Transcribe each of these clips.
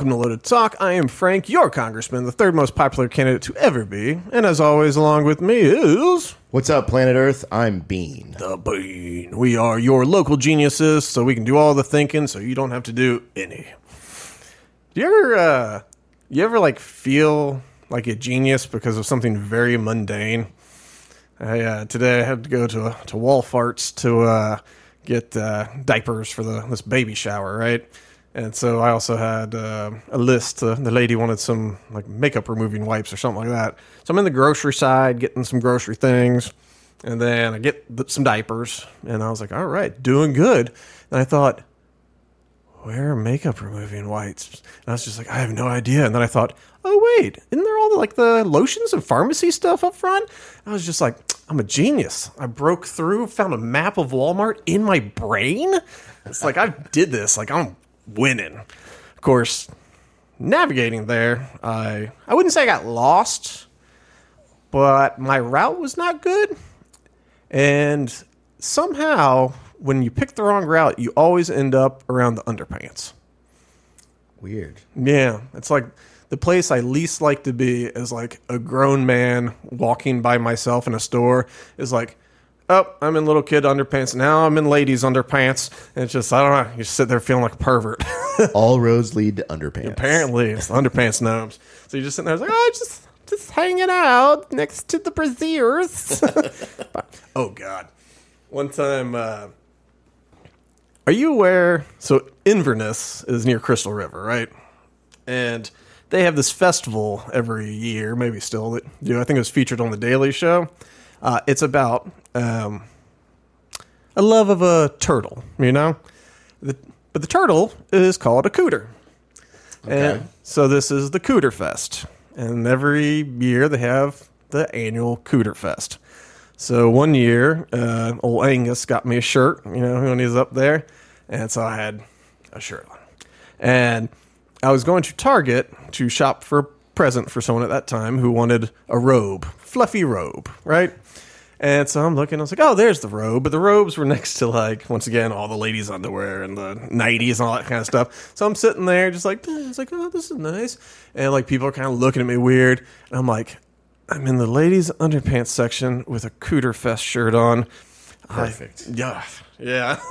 Welcome to Loaded Talk. I am Frank, your congressman, the third most popular candidate to ever be. And as always, along with me is What's up, planet Earth? I'm Bean. the Bean. We are your local geniuses, so we can do all the thinking, so you don't have to do any. Do you ever, uh, you ever like feel like a genius because of something very mundane? I, uh, today I had to go to to Walfarts to uh, get uh, diapers for the this baby shower, right? And so I also had uh, a list. Uh, the lady wanted some like makeup removing wipes or something like that. So I'm in the grocery side getting some grocery things, and then I get some diapers, and I was like, "All right, doing good." And I thought, where are makeup removing wipes? And I was just like, I have no idea. And then I thought, oh wait, isn't there all the, like the lotions and pharmacy stuff up front? I was just like, I'm a genius. I broke through, found a map of Walmart in my brain. It's like I did this. Like I'm winning. Of course, navigating there, I I wouldn't say I got lost, but my route was not good. And somehow, when you pick the wrong route, you always end up around the underpants. Weird. Yeah, it's like the place I least like to be is like a grown man walking by myself in a store is like, oh, I'm in little kid underpants. Now I'm in ladies underpants. And it's just, I don't know. You sit there feeling like a pervert. All roads lead to underpants. Apparently, it's the underpants gnomes. So you're just sitting there like, oh, just just hanging out next to the braziers. oh God! One time, uh, are you aware? So Inverness is near Crystal River, right? And they have this festival every year, maybe still that do. I think it was featured on the Daily Show. Uh, it's about um, a love of a turtle, you know. The, but the turtle is called a cooter. And so this is the Cooter Fest. And every year they have the annual Cooter Fest. So one year, uh, old Angus got me a shirt, you know, when he was up there. And so I had a shirt on. And I was going to Target to shop for a present for someone at that time who wanted a robe, fluffy robe, right? And so I'm looking, I was like, oh, there's the robe. But the robes were next to, like, once again, all the ladies' underwear and the 90s and all that kind of stuff. So I'm sitting there just like, it's like, oh, this is nice. And, like, people are kind of looking at me weird. And I'm like, I'm in the ladies' underpants section with a Cooter Fest shirt on. Perfect. I, yeah. Yeah.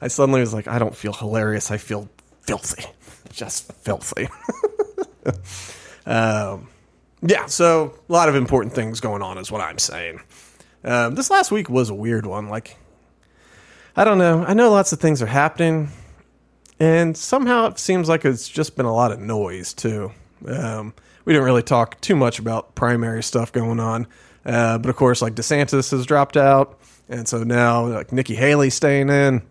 I suddenly was like, I don't feel hilarious. I feel filthy. Just filthy. um, yeah, so a lot of important things going on is what I'm saying. Um, this last week was a weird one. Like, I don't know. I know lots of things are happening, and somehow it seems like it's just been a lot of noise too. Um, we didn't really talk too much about primary stuff going on, uh, but of course, like DeSantis has dropped out, and so now like Nikki Haley's staying in,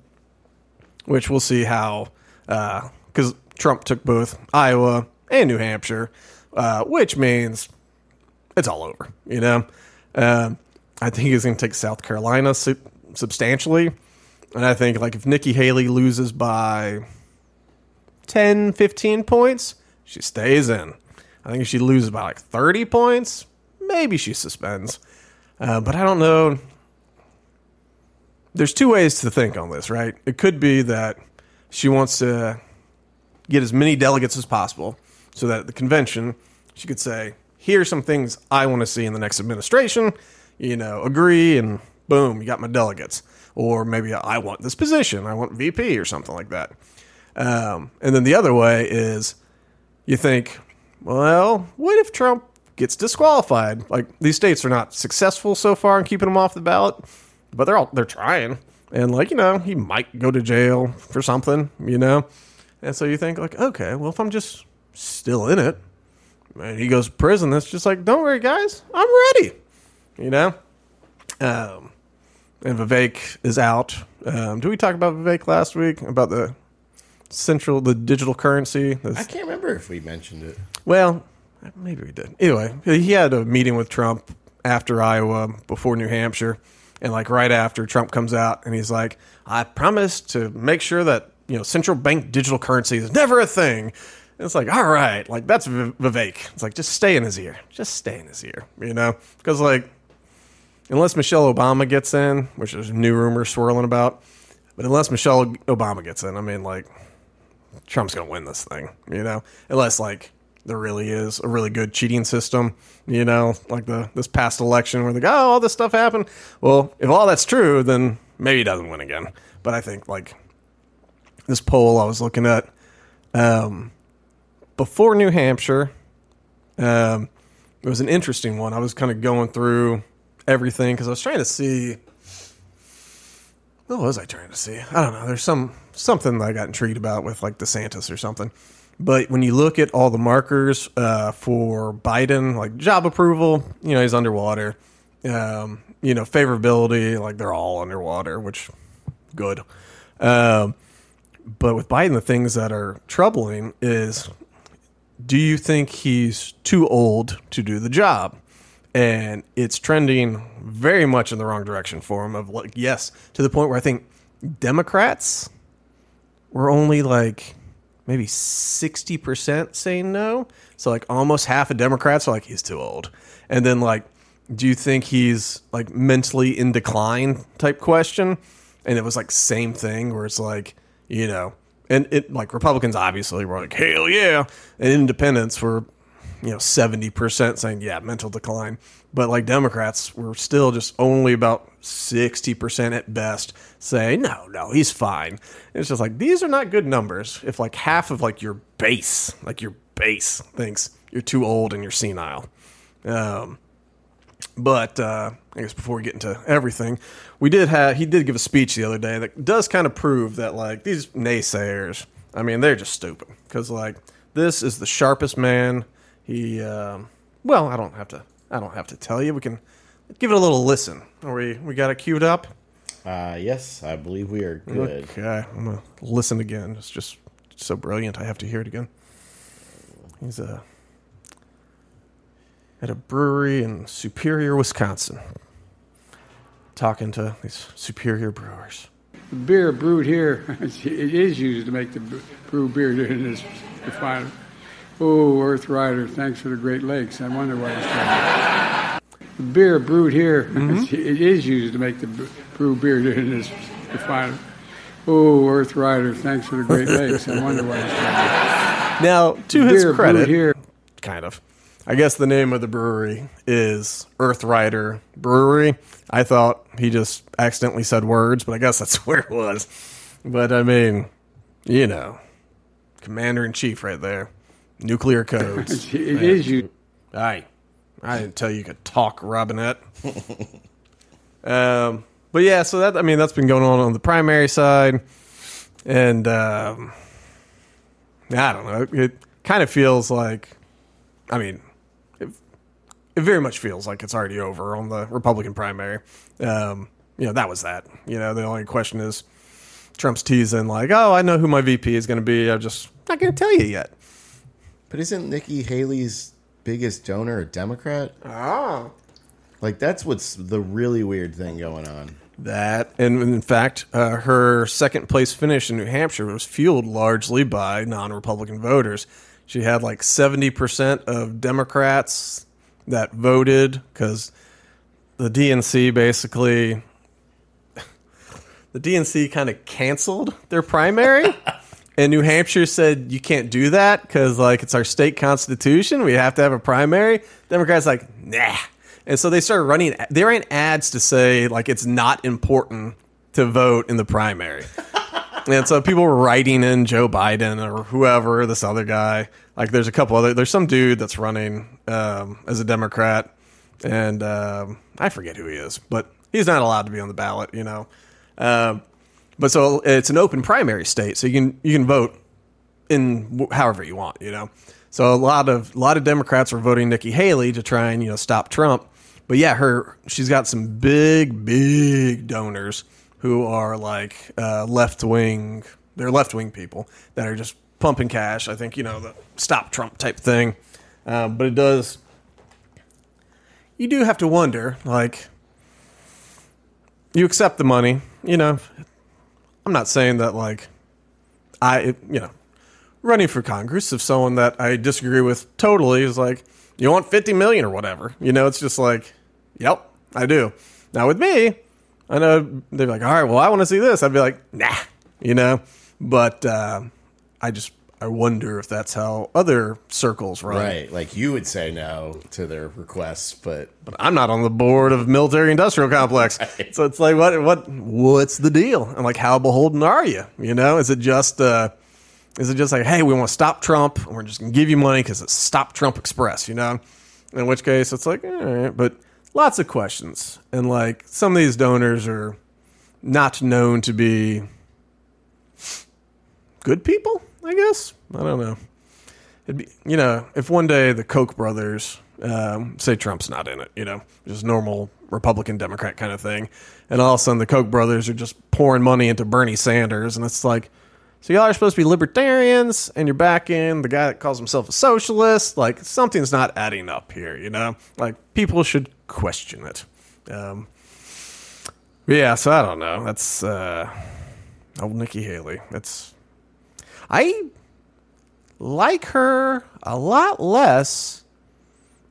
which we'll see how because Trump took both Iowa and New Hampshire, uh, which means it's all over. You know, um, I think he's going to take South Carolina su- substantially, and I think like if Nikki Haley loses by 10, 15 points, she stays in. I think if she loses by like 30 points, maybe she suspends. Uh, but I don't know. There's two ways to think on this, right? It could be that she wants to get as many delegates as possible so that at the convention she could say, here's some things I want to see in the next administration, you know, agree and boom, you got my delegates. Or maybe I want this position, I want VP or something like that. Um, and then the other way is you think, well, what if Trump gets disqualified? Like these states are not successful so far in keeping him off the ballot, but they're all they're trying. And like, you know, he might go to jail for something, you know? And so you think like, okay, well if I'm just still in it, and he goes to prison, that's just like, don't worry, guys, I'm ready. You know? Um and Vivek is out. Um, did we talk about Vivek last week? About the central, the digital currency? The I can't remember if we mentioned it. well, maybe we did. Anyway, he had a meeting with Trump after Iowa, before New Hampshire, and like right after Trump comes out, and he's like, "I promise to make sure that you know central bank digital currency is never a thing." And it's like, all right, like that's Vi- Vivek. It's like just stay in his ear, just stay in his ear, you know, because like unless Michelle Obama gets in, which there's new rumors swirling about, but unless Michelle Obama gets in, I mean, like Trump's going to win this thing, you know, unless like there really is a really good cheating system, you know, like the this past election where they go, oh, all this stuff happened. Well, if all that's true, then maybe he doesn't win again. But I think like this poll I was looking at um, before New Hampshire, um, it was an interesting one. I was kind of going through everything because I was trying to see. What was I trying to see? I don't know. There's some something that I got intrigued about with like DeSantis or something. But when you look at all the markers uh, for Biden, like job approval, you know he's underwater. Um, you know favorability, like they're all underwater, which good. Um, but with Biden, the things that are troubling is do you think he's too old to do the job? And it's trending very much in the wrong direction for him. Of like, yes, to the point where I think Democrats were only like maybe 60% saying no. So, like, almost half of Democrats are like, he's too old. And then, like, do you think he's like mentally in decline type question? And it was like, same thing where it's like, you know, and it like Republicans obviously were like, hell yeah. And independents were, you know, 70% saying, yeah, mental decline. But like Democrats were still just only about 60% at best say, no, no, he's fine. And it's just like, these are not good numbers. If like half of like your base, like your base thinks you're too old and you're senile. Um, but uh, I guess before we get into everything, we did have he did give a speech the other day that does kind of prove that like these naysayers, I mean, they're just stupid because like this is the sharpest man. He, um, well, I don't have to, I don't have to tell you. We can give it a little listen. Are we we got it queued up? Uh, yes, I believe we are good. Okay, I'm gonna listen again. It's just so brilliant. I have to hear it again. He's a at a brewery in Superior, Wisconsin, talking to these Superior brewers. The beer brewed here, it is used to make the brew beer in this refinery. Oh, Earth Rider, thanks for the Great Lakes. I wonder why it's called. The beer brewed here, mm-hmm. it is used to make the brew beer in this refinery. Oh, Earth Rider, thanks for the Great Lakes. I wonder why it's. Now, to his Beer brewed credit, here. kind of. I guess the name of the brewery is Earth Rider Brewery. I thought he just accidentally said words, but I guess that's where it was. But I mean, you know, commander in chief right there. Nuclear codes. It is used. Aye. I didn't tell you you could talk, Robinette. um, but yeah, so that I mean that's been going on on the primary side, and um, I don't know. It kind of feels like, I mean, it very much feels like it's already over on the Republican primary. Um, you know, that was that. You know, the only question is Trump's teasing like, "Oh, I know who my VP is going to be. I'm just not going to tell you yet." But isn't Nikki Haley's biggest donor a Democrat? Oh. Like that's what's the really weird thing going on. That and in fact, uh, her second place finish in New Hampshire was fueled largely by non-Republican voters. She had like seventy percent of Democrats that voted because the DNC basically the DNC kind of canceled their primary. And New Hampshire said you can't do that because like it's our state constitution. We have to have a primary. Democrats like nah, and so they started running. They ran ads to say like it's not important to vote in the primary. and so people were writing in Joe Biden or whoever this other guy. Like there's a couple other. There's some dude that's running um, as a Democrat, and um, I forget who he is, but he's not allowed to be on the ballot. You know. Um, but so it's an open primary state, so you can you can vote in however you want, you know. So a lot of a lot of Democrats are voting Nikki Haley to try and you know stop Trump. But yeah, her she's got some big big donors who are like uh, left wing. They're left wing people that are just pumping cash. I think you know the stop Trump type thing. Um, but it does. You do have to wonder, like, you accept the money, you know. I'm not saying that like I you know running for Congress if someone that I disagree with totally is like you want 50 million or whatever. You know, it's just like, yep, I do. Now with me, I know they're like, all right, well, I want to see this. I'd be like, nah, you know, but uh, I just I wonder if that's how other circles run. Right. Like you would say no to their requests, but But I'm not on the board of military industrial complex. So it's like what what what's the deal? And like how beholden are you? You know, is it just uh is it just like, hey, we want to stop Trump and we're just gonna give you money because it's Stop Trump Express, you know? In which case it's like, all right, but lots of questions. And like some of these donors are not known to be good people, I guess. I don't know. It'd be, you know, if one day the Koch brothers, um, say Trump's not in it, you know, just normal Republican Democrat kind of thing, and all of a sudden the Koch brothers are just pouring money into Bernie Sanders, and it's like, so y'all are supposed to be libertarians, and you're backing the guy that calls himself a socialist. Like something's not adding up here, you know. Like people should question it. Um, yeah, so I don't know. That's uh, old Nikki Haley. That's I like her a lot less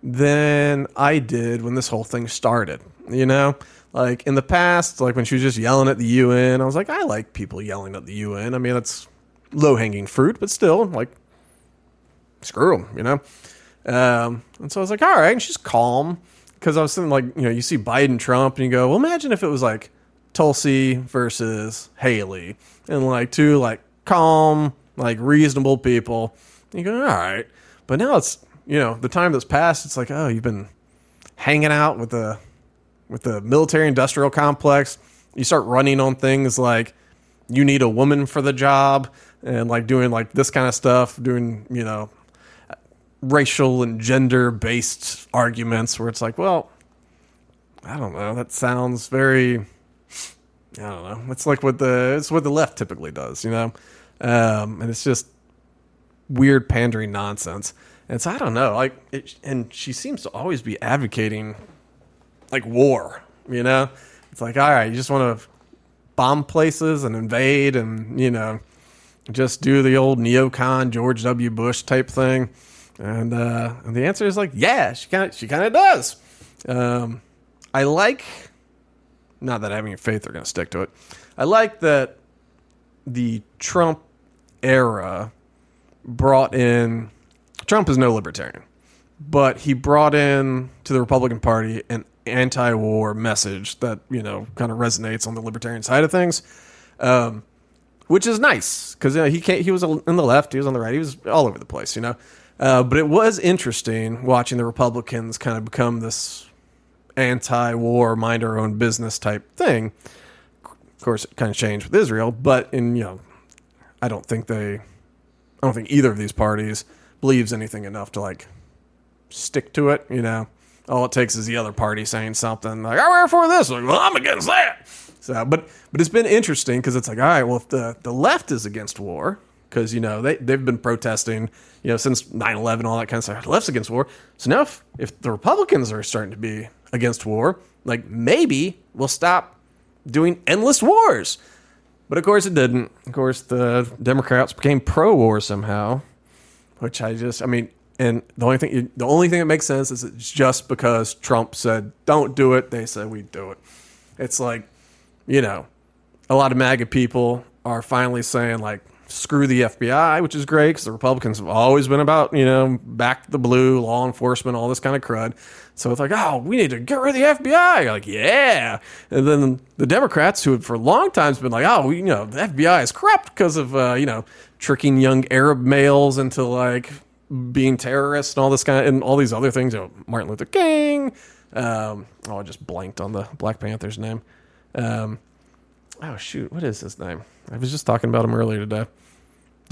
than I did when this whole thing started. You know, like in the past, like when she was just yelling at the UN, I was like, I like people yelling at the UN. I mean, that's low hanging fruit, but still, like, screw them, you know. Um, and so I was like, all right, and she's calm because I was thinking, like, you know, you see Biden, Trump, and you go, well, imagine if it was like Tulsi versus Haley, and like two like calm, like reasonable people. And you go, all right, but now it's you know the time that's passed. It's like, oh, you've been hanging out with the with the military industrial complex. You start running on things like you need a woman for the job, and like doing like this kind of stuff, doing you know racial and gender based arguments where it's like, well, I don't know. That sounds very. I don't know. It's like what the it's what the left typically does, you know, um, and it's just weird pandering nonsense. And so I don't know. Like, it, and she seems to always be advocating like war. You know, it's like all right, you just want to bomb places and invade, and you know, just do the old neocon George W. Bush type thing. And uh, and the answer is like, yeah, she kind of she kind of does. Um, I like not that having faith they're going to stick to it. I like that the Trump era brought in Trump is no libertarian, but he brought in to the Republican Party an anti-war message that you know kind of resonates on the libertarian side of things, um, which is nice because you know, he he was on the left, he was on the right, he was all over the place, you know. Uh, but it was interesting watching the Republicans kind of become this anti-war, mind our own business type thing. Of course, it kind of changed with Israel, but in you know, I don't think they, I don't think either of these parties believes anything enough to like stick to it. You know, all it takes is the other party saying something like, "Oh, we're for this," like, "Well, I'm against that." So, but but it's been interesting because it's like, all right, well, if the the left is against war, because you know they they've been protesting, you know, since 9-11, all that kind of stuff. The left's against war. So now, if, if the Republicans are starting to be against war, like maybe we'll stop doing endless wars. But of course, it didn't. Of course, the Democrats became pro-war somehow, which I just, I mean, and the only thing, the only thing that makes sense is it's just because Trump said don't do it. They said we do it. It's like, you know, a lot of MAGA people are finally saying like screw the FBI, which is great because the Republicans have always been about, you know, back the blue, law enforcement, all this kind of crud. So it's like, oh, we need to get rid of the FBI. You're like, yeah. And then the Democrats, who have for a long time been like, oh, you know, the FBI is corrupt because of, uh, you know, tricking young Arab males into like being terrorists and all this kind of, and all these other things. You know, Martin Luther King. Um, oh, I just blanked on the Black Panther's name. Um, oh shoot, what is his name? I was just talking about him earlier today.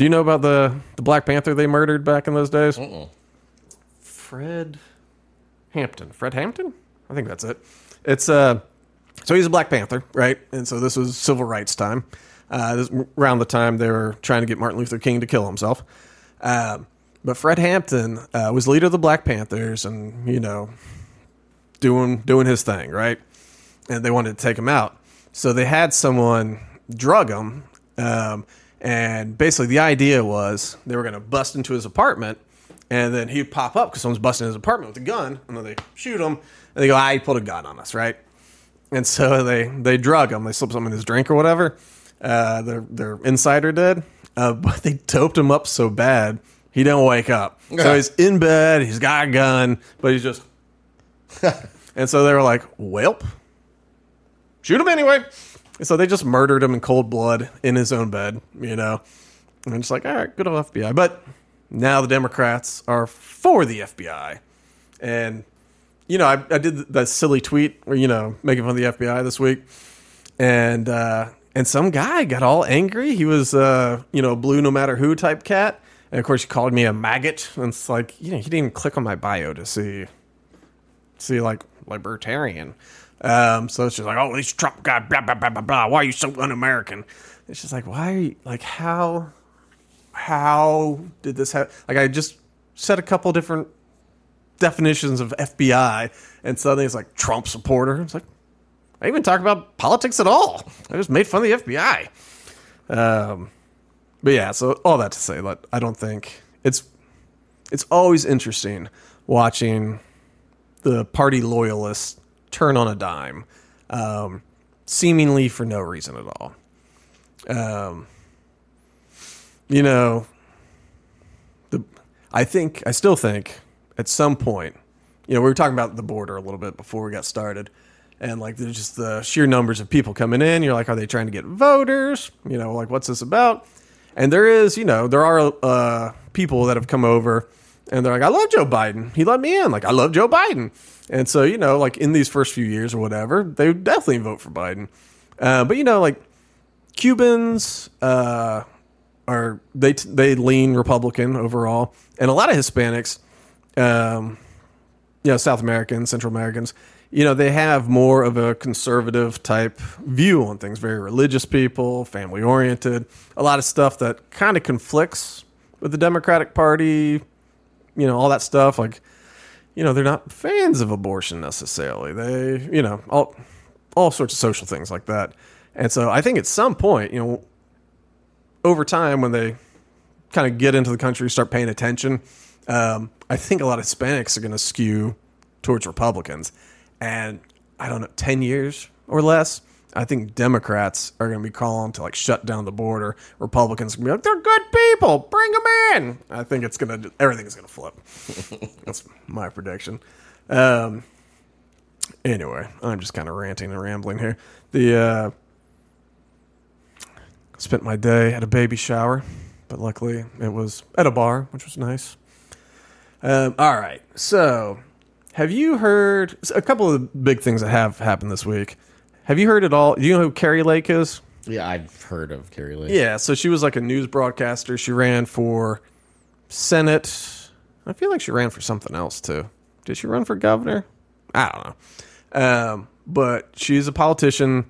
Do you know about the the Black Panther they murdered back in those days? Uh-uh. Fred Hampton. Fred Hampton? I think that's it. It's uh so he's a Black Panther, right? And so this was civil rights time. Uh, this around the time they were trying to get Martin Luther King to kill himself. Um, but Fred Hampton uh, was leader of the Black Panthers, and you know, doing doing his thing, right? And they wanted to take him out, so they had someone drug him. Um, and basically, the idea was they were going to bust into his apartment, and then he'd pop up because someone's busting his apartment with a gun, and then they shoot him, and they go, "Ah, he pulled a gun on us, right?" And so they they drug him, they slip something in his drink or whatever. Uh, their their insider did, uh, but they doped him up so bad he didn't wake up. So he's in bed, he's got a gun, but he's just. and so they were like, "Welp, shoot him anyway." So they just murdered him in cold blood in his own bed, you know. And I'm just like, all right, good old FBI. But now the Democrats are for the FBI, and you know, I, I did that silly tweet you know making fun of the FBI this week, and uh, and some guy got all angry. He was uh, you know blue no matter who type cat, and of course he called me a maggot. And it's like you know he didn't even click on my bio to see see like libertarian. Um, so it's just like, oh, this Trump guy, blah blah blah blah blah. Why are you so un-American? It's just like, why? Are you, like how how did this happen? Like I just said a couple different definitions of FBI, and suddenly it's like Trump supporter. It's like I even talk about politics at all. I just made fun of the FBI. Um, but yeah, so all that to say that I don't think it's it's always interesting watching the party loyalists turn on a dime, um, seemingly for no reason at all. Um, you know, the I think I still think at some point, you know, we were talking about the border a little bit before we got started, and like there's just the sheer numbers of people coming in. You're like, are they trying to get voters? You know, like what's this about? And there is, you know, there are uh, people that have come over and they're like, I love Joe Biden. He let me in. Like, I love Joe Biden. And so, you know, like in these first few years or whatever, they would definitely vote for Biden. Uh, but, you know, like Cubans uh, are, they, they lean Republican overall. And a lot of Hispanics, um, you know, South Americans, Central Americans, you know, they have more of a conservative type view on things, very religious people, family oriented, a lot of stuff that kind of conflicts with the Democratic Party, you know, all that stuff. Like, you know, they're not fans of abortion necessarily. They, you know, all all sorts of social things like that. And so I think at some point, you know, over time when they kind of get into the country, start paying attention, um, I think a lot of Hispanics are going to skew towards Republicans. And I don't know, 10 years or less, I think Democrats are going to be calling to like shut down the border. Republicans are going to be like, they're good people, bring them in. I think it's going to, everything's going to flip. That's my prediction. Um, anyway, I'm just kind of ranting and rambling here. The, uh, spent my day at a baby shower, but luckily it was at a bar, which was nice. Um, all right, so have you heard a couple of the big things that have happened this week? Have you heard at all? Do you know who Kari Lake is? Yeah, I've heard of Kari Lake. Yeah, so she was like a news broadcaster. She ran for Senate. I feel like she ran for something else too. Did she run for governor? I don't know. Um, but she's a politician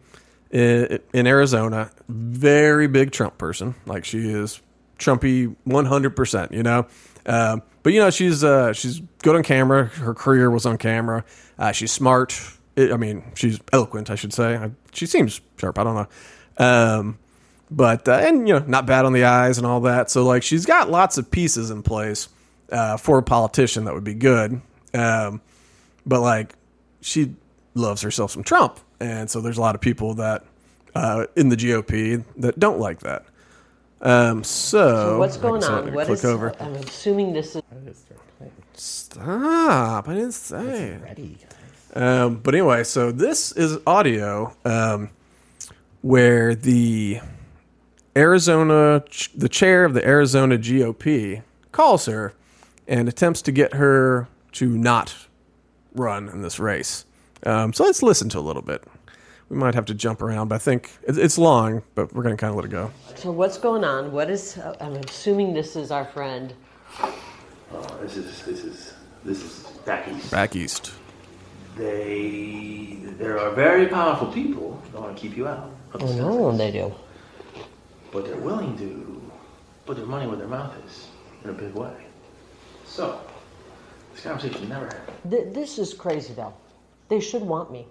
in, in Arizona. Very big Trump person. Like she is Trumpy 100%, you know? Um, but you know she's uh, she's good on camera. Her career was on camera. Uh, she's smart. I mean, she's eloquent. I should say. I, she seems sharp. I don't know. Um, but uh, and you know, not bad on the eyes and all that. So like, she's got lots of pieces in place uh, for a politician that would be good. Um, but like, she loves herself some Trump, and so there's a lot of people that uh, in the GOP that don't like that. Um, so, So what's going I'll on? What click is? over. I'm assuming this is. Stop! I didn't say. it. Ready. Um, but anyway, so this is audio um, where the Arizona, the chair of the Arizona GOP, calls her and attempts to get her to not run in this race. Um, so let's listen to a little bit. We might have to jump around, but I think it's long, but we're going to kind of let it go. So what's going on? What is? I'm assuming this is our friend. Oh, this is this is this is back east. Back east. They there are very powerful people that want to keep you out. Of the Oh no, they do. But they're willing to put their money where their mouth is in a big way. So this conversation never happened. Th- this is crazy, though. They should want me.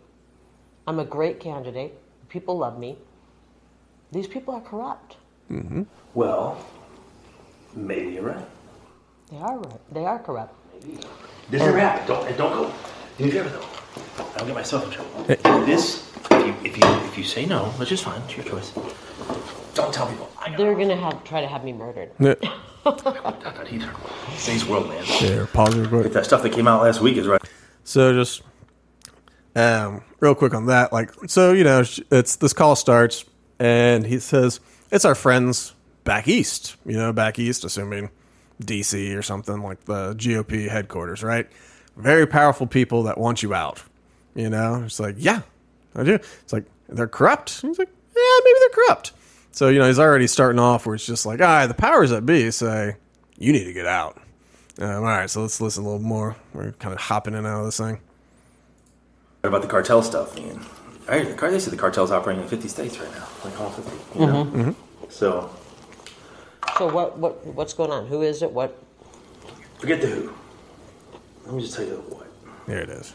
I'm a great candidate. People love me. These people are corrupt. Mm-hmm. Well, maybe you're right. They are right. They are corrupt. This never happened. Don't and don't go. Do me a favor though. I'll get myself in trouble. This if you if you say no, which is fine, it's your choice. Don't tell people. I got They're gonna have try to have me murdered. Yeah, That, that either. Today's world, man. here, pause real quick. If that stuff that came out last week is right. So just um, real quick on that, like, so you know, it's this call starts, and he says it's our friends back east. You know, back east, assuming DC or something like the GOP headquarters, right? Very powerful people that want you out. You know, it's like, yeah, I do. It's like they're corrupt. He's like, yeah, maybe they're corrupt. So you know, he's already starting off where it's just like, all right, the powers that be say you need to get out. Um, all right, so let's listen a little more. We're kind of hopping in and out of this thing. about the cartel stuff, man. I, the car- they said the cartel's operating in 50 states right now, like all 50. You know? So So what what what's going on? Who is it? What? forget the who. Let me just tell you the what. There it is.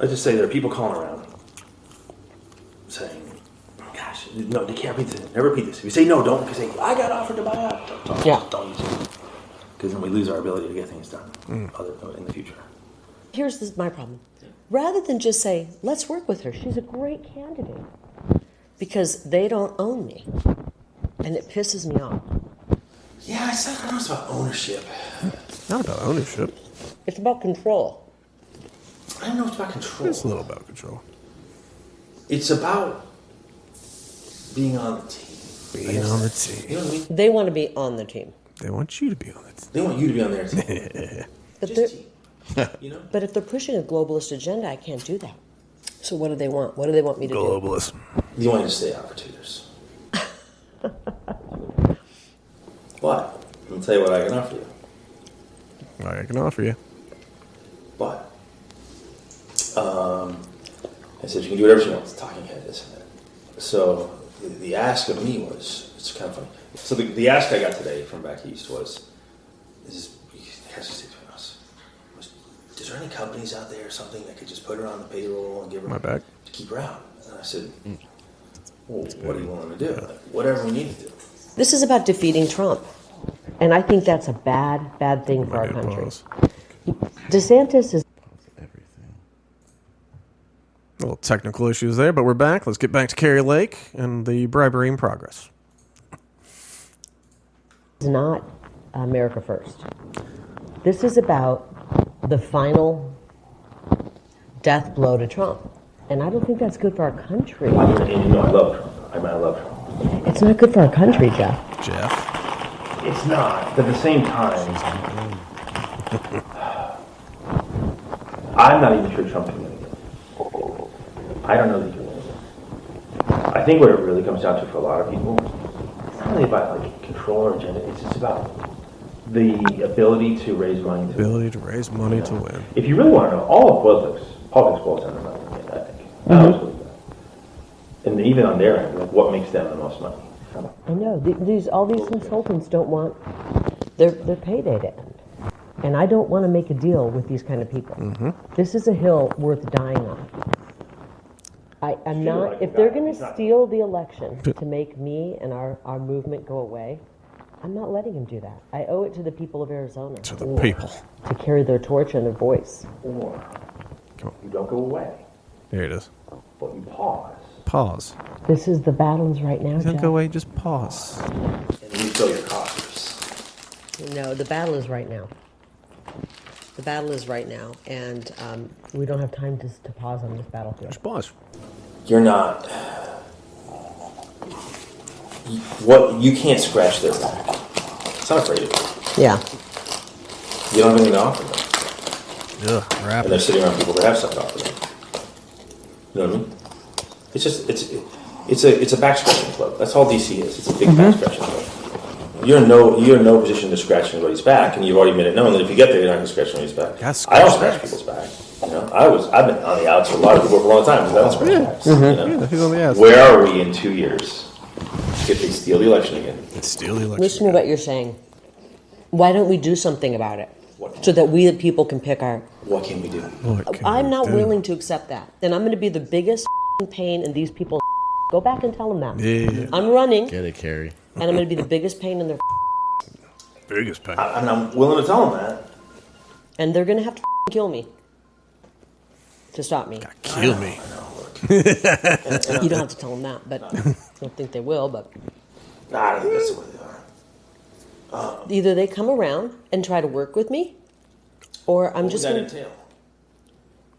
Let's just say there are people calling around saying, "Gosh, no, they can't repeat this. Never repeat this. If you say no, don't. Because say I got offered to buy out, don't, don't, Yeah. don't use it because then we lose our ability to get things done mm. other, in the future." Here's this, my problem. Rather than just say, let's work with her, she's a great candidate. Because they don't own me. And it pisses me off. Yeah, it's not, I don't know it's about ownership. Not about ownership. It's about control. I don't know if it's about control. It's a little about control. It's about being on the team. Being on the team. You team. know what I mean? They want to be on the team. They want you to be on the team. They want you to be on their team. But, they're, Just team. You know? but if they're pushing a globalist agenda, I can't do that. So what do they want? What do they want me to do? Globalist. You want me to stay out for two years. what? Let me tell you what I can offer you. I can offer you. But um, I said you can do whatever she wants. Talking head, this and that. So the, the ask of me was it's kind of funny. So the, the ask I got today from back east was, "This is has to stay between us. Was, is there any companies out there or something that could just put her on the payroll and give her My back. to keep her out?" And I said, hmm. "Well, what are you willing to do? Like, whatever we need to do." This is about defeating Trump. And I think that's a bad, bad thing for I our country. pause. DeSantis is Everything. A little technical issues there, but we're back. Let's get back to Kari Lake and the bribery in progress. It's not America First. This is about the final death blow to Trump. And I don't think that's good for our country. And you know I love Trump. I mean, I love Trump. It's not good for our country, Jeff. Jeff. It's not. But at the same time, I'm not even sure Trump can win again. I don't know that he can win. I think what it really comes down to for a lot of people, it's not really about like control or agenda. It's just about the ability to raise money. To Ability to raise money to win. If you really want to know, all of politics, politics boils down to money. I think. I always believe that. And even on their end, like what makes them the most money? I know these all these consultants don't want their their payday to end, and I don't want to make a deal with these kind of people. Mm-hmm. This is a hill worth dying on. I, I'm Feel not. If they're going to steal the election to make me and our, our movement go away, I'm not letting him do that. I owe it to the people of Arizona To the people. to carry their torch and their voice. Or Come on. you don't go away, Here it is. but you pause. Pause. This is the battles right now. Don't Jeff. go away, just pause. and refill your coffers. No, the battle is right now. The battle is right now, and um, we don't have time to, to pause on this battlefield. Just pause. You're not. What you can't scratch their back. It's not afraid of you. Yeah. You don't have anything to offer them, Ugh, rap. and they're sitting around people that have stuff to offer them. You know what I mean? It's just it's it's a it's a back scratching club. That's all DC is. It's a big back scratching club. You're in no you're in no position to scratch anybody's back, and you've already made it known that if you get there, you're not going to scratch anybody's back. Gotta I don't scratch scratch people's back. You know, I was I've been on the outs for a lot of people for a long time because I don't scratch backs. You know? Yeah, on the ass. Where are we in two years if they steal the election again? It's steal the election. Listen to what you're saying. Why don't we do something about it? What? So that we the people can pick our. What can we do? Can I'm we not do? willing to accept that. And I'm going to be the biggest pain in these people. Go back and tell them that. Yeah. I'm running, Get it, Kari. And I'm going to be the biggest pain in their. Biggest pain. I, and I'm willing to tell them that. And they're going to have to kill me to stop me. Kill me. You don't have to tell them that, but I don't think they will, but Nah, I don't think that's the way they are. Um, either they come around and try to work with me, or I'm What just would that gonna, entail?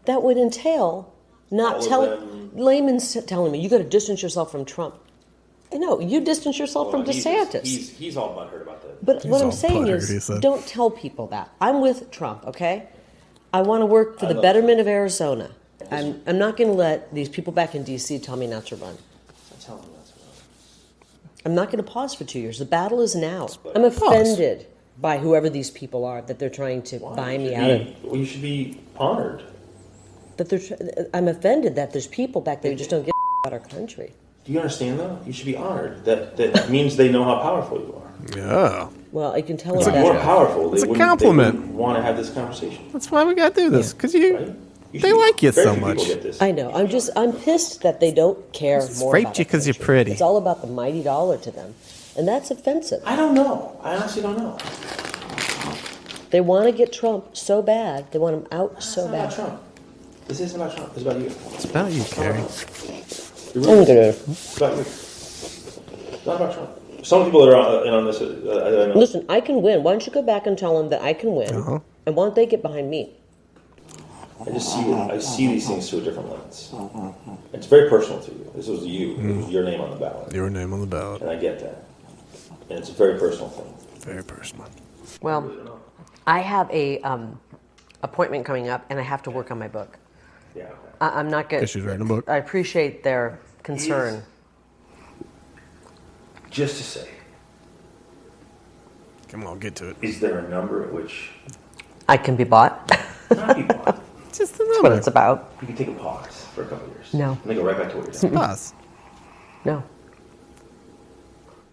that would entail not telling them- layman's telling me you got to distance yourself from Trump. I know you distance yourself Well, from he's- DeSantis. He's, he's all butthurt about that. But what all I'm saying butthurt, he is, said. don't tell people that. I'm with Trump, okay? I want to work for I the love betterment of Arizona. I'm, I'm not going to let these people back in D.C. tell me not to run. I'm telling you that's what I'm not going to pause for two years. The battle is now. I'm offended by whoever these people are that they're trying to Why? buy me out of. be- Well, you should be honored. That they're. tr- I'm offended that there's people back there who just don't get about our country. Do you understand though? You should be honored. That that means they know how powerful you are. Yeah. Well, I can tell If them you weren't that. powerful, they It's a compliment. They want to have this conversation, That's why we gotta do this. Because you, right? You They like you so much. I know. I'm just. I'm pissed that they don't care Just more. raped you our 'cause you're pretty. It's all about the mighty dollar to them, and that's offensive. I don't know. I honestly don't know. They want to get Trump so bad. They want him out It's so not about bad. Trump. This isn't about Trump. It's about you. it's about you, Kari. It I'm really is. gonna It's about you. It's not about Trump. Some people that are on, in on this, uh, I know. listen. I can win. Why don't you go back and tell them that I can win, Uh-huh. and why don't they get behind me? I just see I see these things through a different lens. It's very personal to you. This was you. It was your name on the ballot, Your name on the ballot. and I get that. And it's a very personal thing. Very personal. Well, I have a um, appointment coming up, and I have to work on my book. Yeah. Okay. I, I'm not good. She's writing a book. I appreciate their concern. Just to say, Come on, get to it. is there a number at which I can be bought. not be bought? Just the number. That's what it's about. You can take a pause for a couple years. No. And then go right back to what you're doing. Us. No.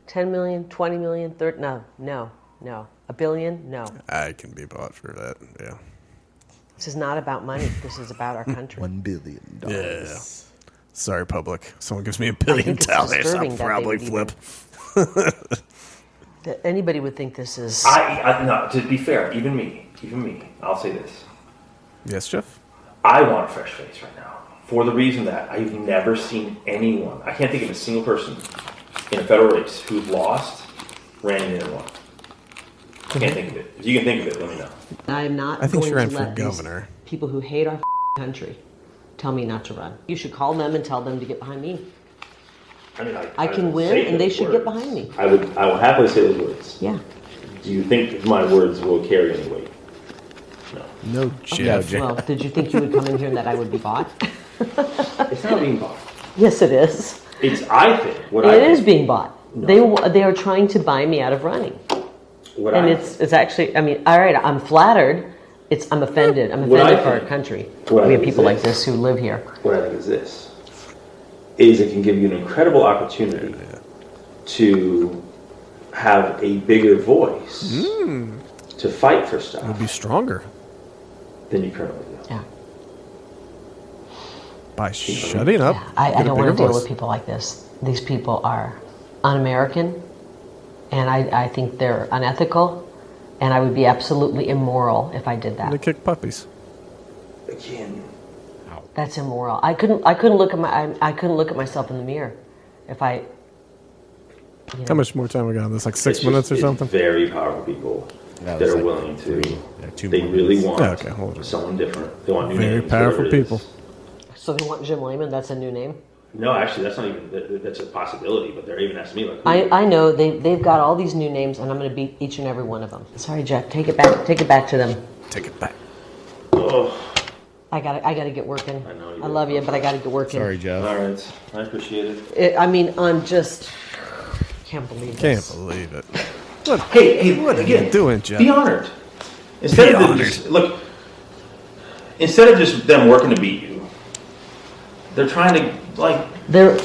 10 million, 20 million, 30, no, no, no. A billion? No. I can be bought for that. Yeah. This is not about money. This is about our country. One billion dollars. Yeah. dollars. Sorry, public. Someone gives me a billion dollars, I'll probably flip. That anybody would think this is. I, I no, to be fair, even me, even me, I'll say this. Yes, Jeff? I want a fresh face right now. For the reason that I've never seen anyone, I can't think of a single person in a federal race who's lost, ran in and won. I can't think of it. If you can think of it, let me know. I'm not I think she going ran to for let these governor. people who hate our country tell me not to run. You should call them and tell them to get behind me. I mean, I, I can would win, say and they those should get words. behind me. I would, I will happily say those words. Yeah. Do you think my words will carry any weight? No. No, Jeff. Jeff. Well, did you think you would come in here and that I would be bought? It's not being bought. yes, it is. It's I think what I It think, is being bought. They wa- they are trying to buy me out of running, what and I it's it's actually. I mean, all right, I'm flattered. It's I'm offended. I'm What I offended for our country. what We have think is people like this. this who live here. what I think is this is it can give you an incredible opportunity to have a bigger voice hmm. to fight for stuff Would be stronger than you currently do. Yeah. by shutting up. Yeah, I, get I a don't want to deal voice. with people like this. These people are un-American, and I, I think they're unethical, and I would be absolutely immoral if I did that. They kick puppies. Again, That's immoral. I couldn't I couldn't look at my I, I couldn't look at myself in the mirror if I. You know, How much more time we got on this? Like six it's minutes just- or it's something? Very powerful people Yeah, it that are like willing to. three- yeah, two they really minutes. want Yeah, okay, hold on. someone different. They want new Very names, whatever powerful people. So they want Jim Lamon. That's a new name. No, actually, that's not even that, that's a possibility. But they're even asking me like, I, I know they they've got all these new names, and I'm going to beat each and every one of them. Sorry, Jeff. Take it back. Take it back to them. Take it back. oh, I got I got to get working. I know you I love you, but I got to get working. Sorry, Jeff. all right, I appreciate it. It, I mean, I'm just can't believe this. Can't this. believe it. What? Hey, hey, What are again, you doing, Jeff? Be honored. Instead Be of honored. just look, instead of just them working to beat you, they're trying to like. They're,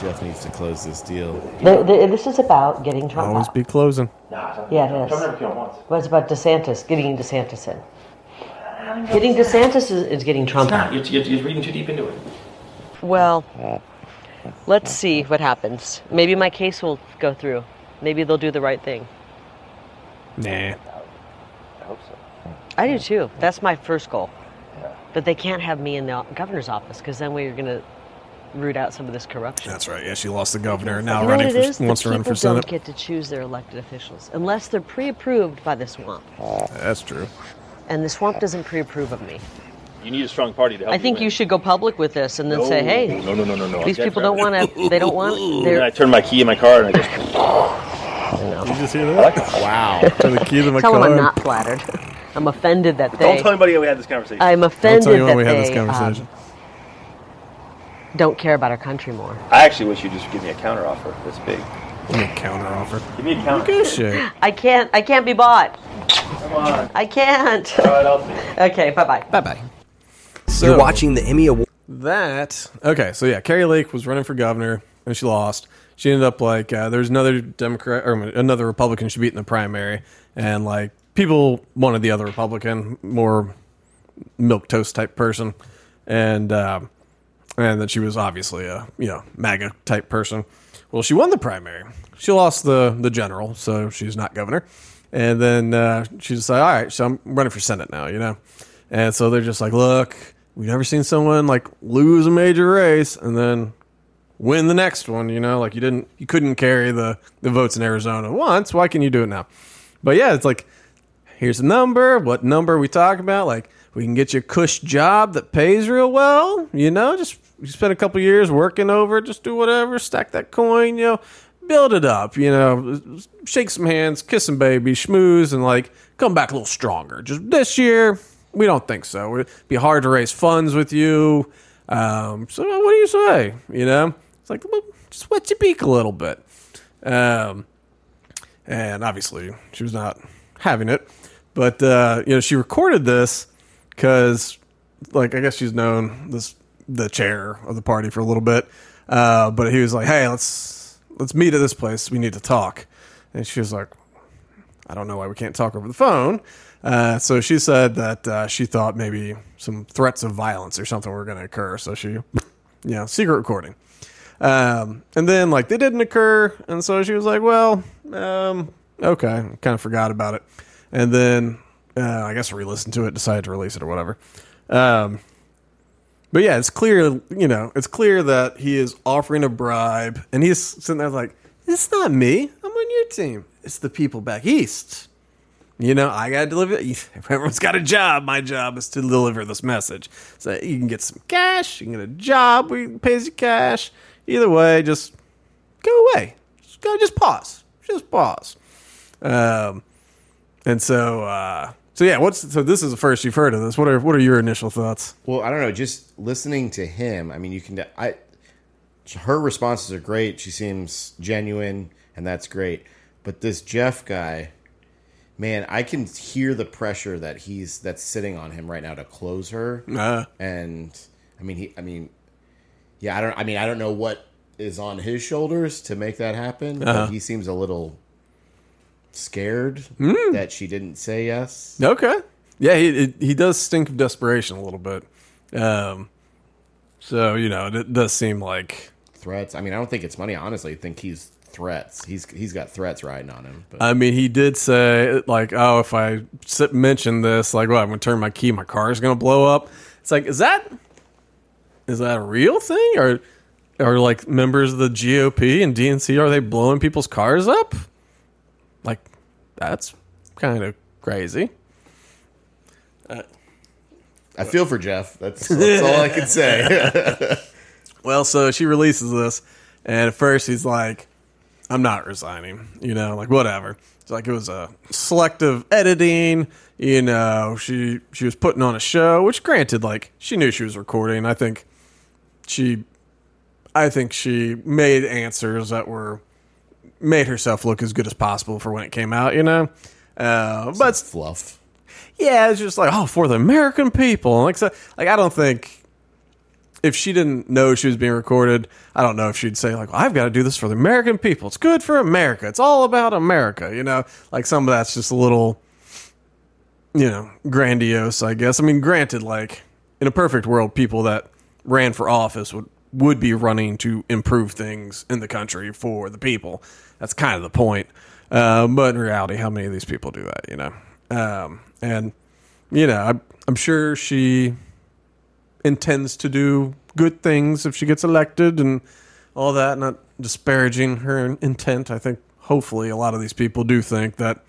Jeff needs to close this deal. they they this is about getting Trump Always out. be closing. Nah, Yeah, it is. Don't ever kill once. But it's about DeSantis, getting DeSantis in. Getting DeSantis is, is getting Trump It's out. not. You're, you're, you're reading too deep into it. Well, let's see what happens. Maybe my case will go through. Maybe they'll do the right thing. Nah. I hope so. I do too. That's my first goal. But they can't have me in the governor's office because then we're going to root out some of this corruption. That's right. Yeah, she lost the governor. Now you running for is? wants the to run for senate. don't get to choose their elected officials unless they're pre-approved by the swamp, That's true. and the swamp doesn't pre-approve of me. You need a strong party to help I think win. you should go public with this and then say, "Hey, no, no, no, no, no. these people don't want to. They don't want. And then I turn my key in my car and I just. Did you just hear that? Wow. Turn the key to my tell car. them I'm not flattered. I'm offended that they. Don't tell anybody we had this conversation. I'm Don't offended tell that we had this they conversation. um, don't care about our country more. I actually wish you'd just give me a counter offer this big. Give me a counter offer. Give me a counter. Good shit. I can't. I can't be bought. Come on. I can't. All right, I'll see. you. okay. Bye bye. Bye bye. So You're watching the Emmy Award. that. Okay, so yeah, Kari Lake was running for governor and she lost. She ended up like uh, there's another Democrat or another Republican she beat in the primary, and like people wanted the other Republican, more milk toast type person, and um, and that she was obviously a you know MAGA type person. Well, she won the primary. She lost the the general, so she's not governor. And then uh, she decided, all right, so I'm running for senate now, you know. And so they're just like, look, we've never seen someone like lose a major race and then win the next one. You know, like you didn't, you couldn't carry the the votes in Arizona once. Why can you do it now? But yeah, it's like here's a number. What number are we talking about? Like, we can get you a cush job that pays real well. You know, just you spend a couple years working over, just do whatever, stack that coin, you know, build it up, you know, shake some hands, kiss some baby, schmooze, and like come back a little stronger. Just this year, we don't think so. It'd be hard to raise funds with you. Um, so what do you say? You know, it's like well, just wet your beak a little bit. Um, and obviously she was not having it. But uh, you know, she recorded this because, like, I guess she's known this the chair of the party for a little bit. Uh, but he was like, "Hey, let's let's meet at this place. We need to talk." And she was like, "I don't know why we can't talk over the phone." Uh, so she said that uh, she thought maybe some threats of violence or something were going to occur. So she, you know, secret recording. Um, and then like they didn't occur, and so she was like, "Well, um, okay," kind of forgot about it. And then uh, I guess re-listened to it, decided to release it or whatever. Um, but yeah, it's clear, you know, it's clear that he is offering a bribe, and he's sitting there like, "It's not me. I'm on your team. It's the people back east." You know, I got to deliver. If Everyone's got a job. My job is to deliver this message. So you can get some cash. You can get a job. We pays you cash. Either way, just go away. Just go. Just pause. Just pause. Um, and so, uh, so yeah. What's so? This is the first you've heard of this. What are what are your initial thoughts? Well, I don't know. Just listening to him, I mean, you can. I her responses are great. She seems genuine, and that's great. But this Jeff guy, man, I can hear the pressure that he's that's sitting on him right now to close her. Uh, And I mean, he. I mean, yeah. I don't. I mean, I don't know what is on his shoulders to make that happen. Uh-huh. But he seems a little scared Hmm. that she didn't say yes. okay. Yeah, he he does stink of desperation a little bit. Um, so you know, it, does seem like threats. I mean, I don't think it's money. Honestly, I think he's threats. He's he's got threats riding on him. But I mean, he did say like, "Oh, if I mention this, like, well, I'm gonna turn my key, my car is gonna blow up." It's like, is that is that a real thing, or are like members of the GOP and DNC are they blowing people's cars up? That's kind of crazy. I feel for Jeff. That's, that's all I can say. Well, so she releases this, and at first he's like, I'm not resigning, you know, like whatever. It's like it was a selective editing, you know, she she was putting on a show, which granted, like, she knew she was recording. I think she I think she made answers that were made herself look as good as possible for when it came out, you know? Uh, but Fluff. yeah, it's just like, oh, for the American people. Like, so, like I don't think if she didn't know she was being recorded, I don't know if she'd say like, well, I've got to do this for the American people. It's good for America. It's all about America. You know, like some of that's just a little, you know, grandiose. I guess. I mean, granted, like in a perfect world, people that ran for office would would be running to improve things in the country for the people. That's kind of the point. Uh, but in reality, how many of these people do that? You know, um, and you know, I'm, I'm sure she intends to do good things if she gets elected and all that. Not disparaging her intent. I think hopefully a lot of these people do think that.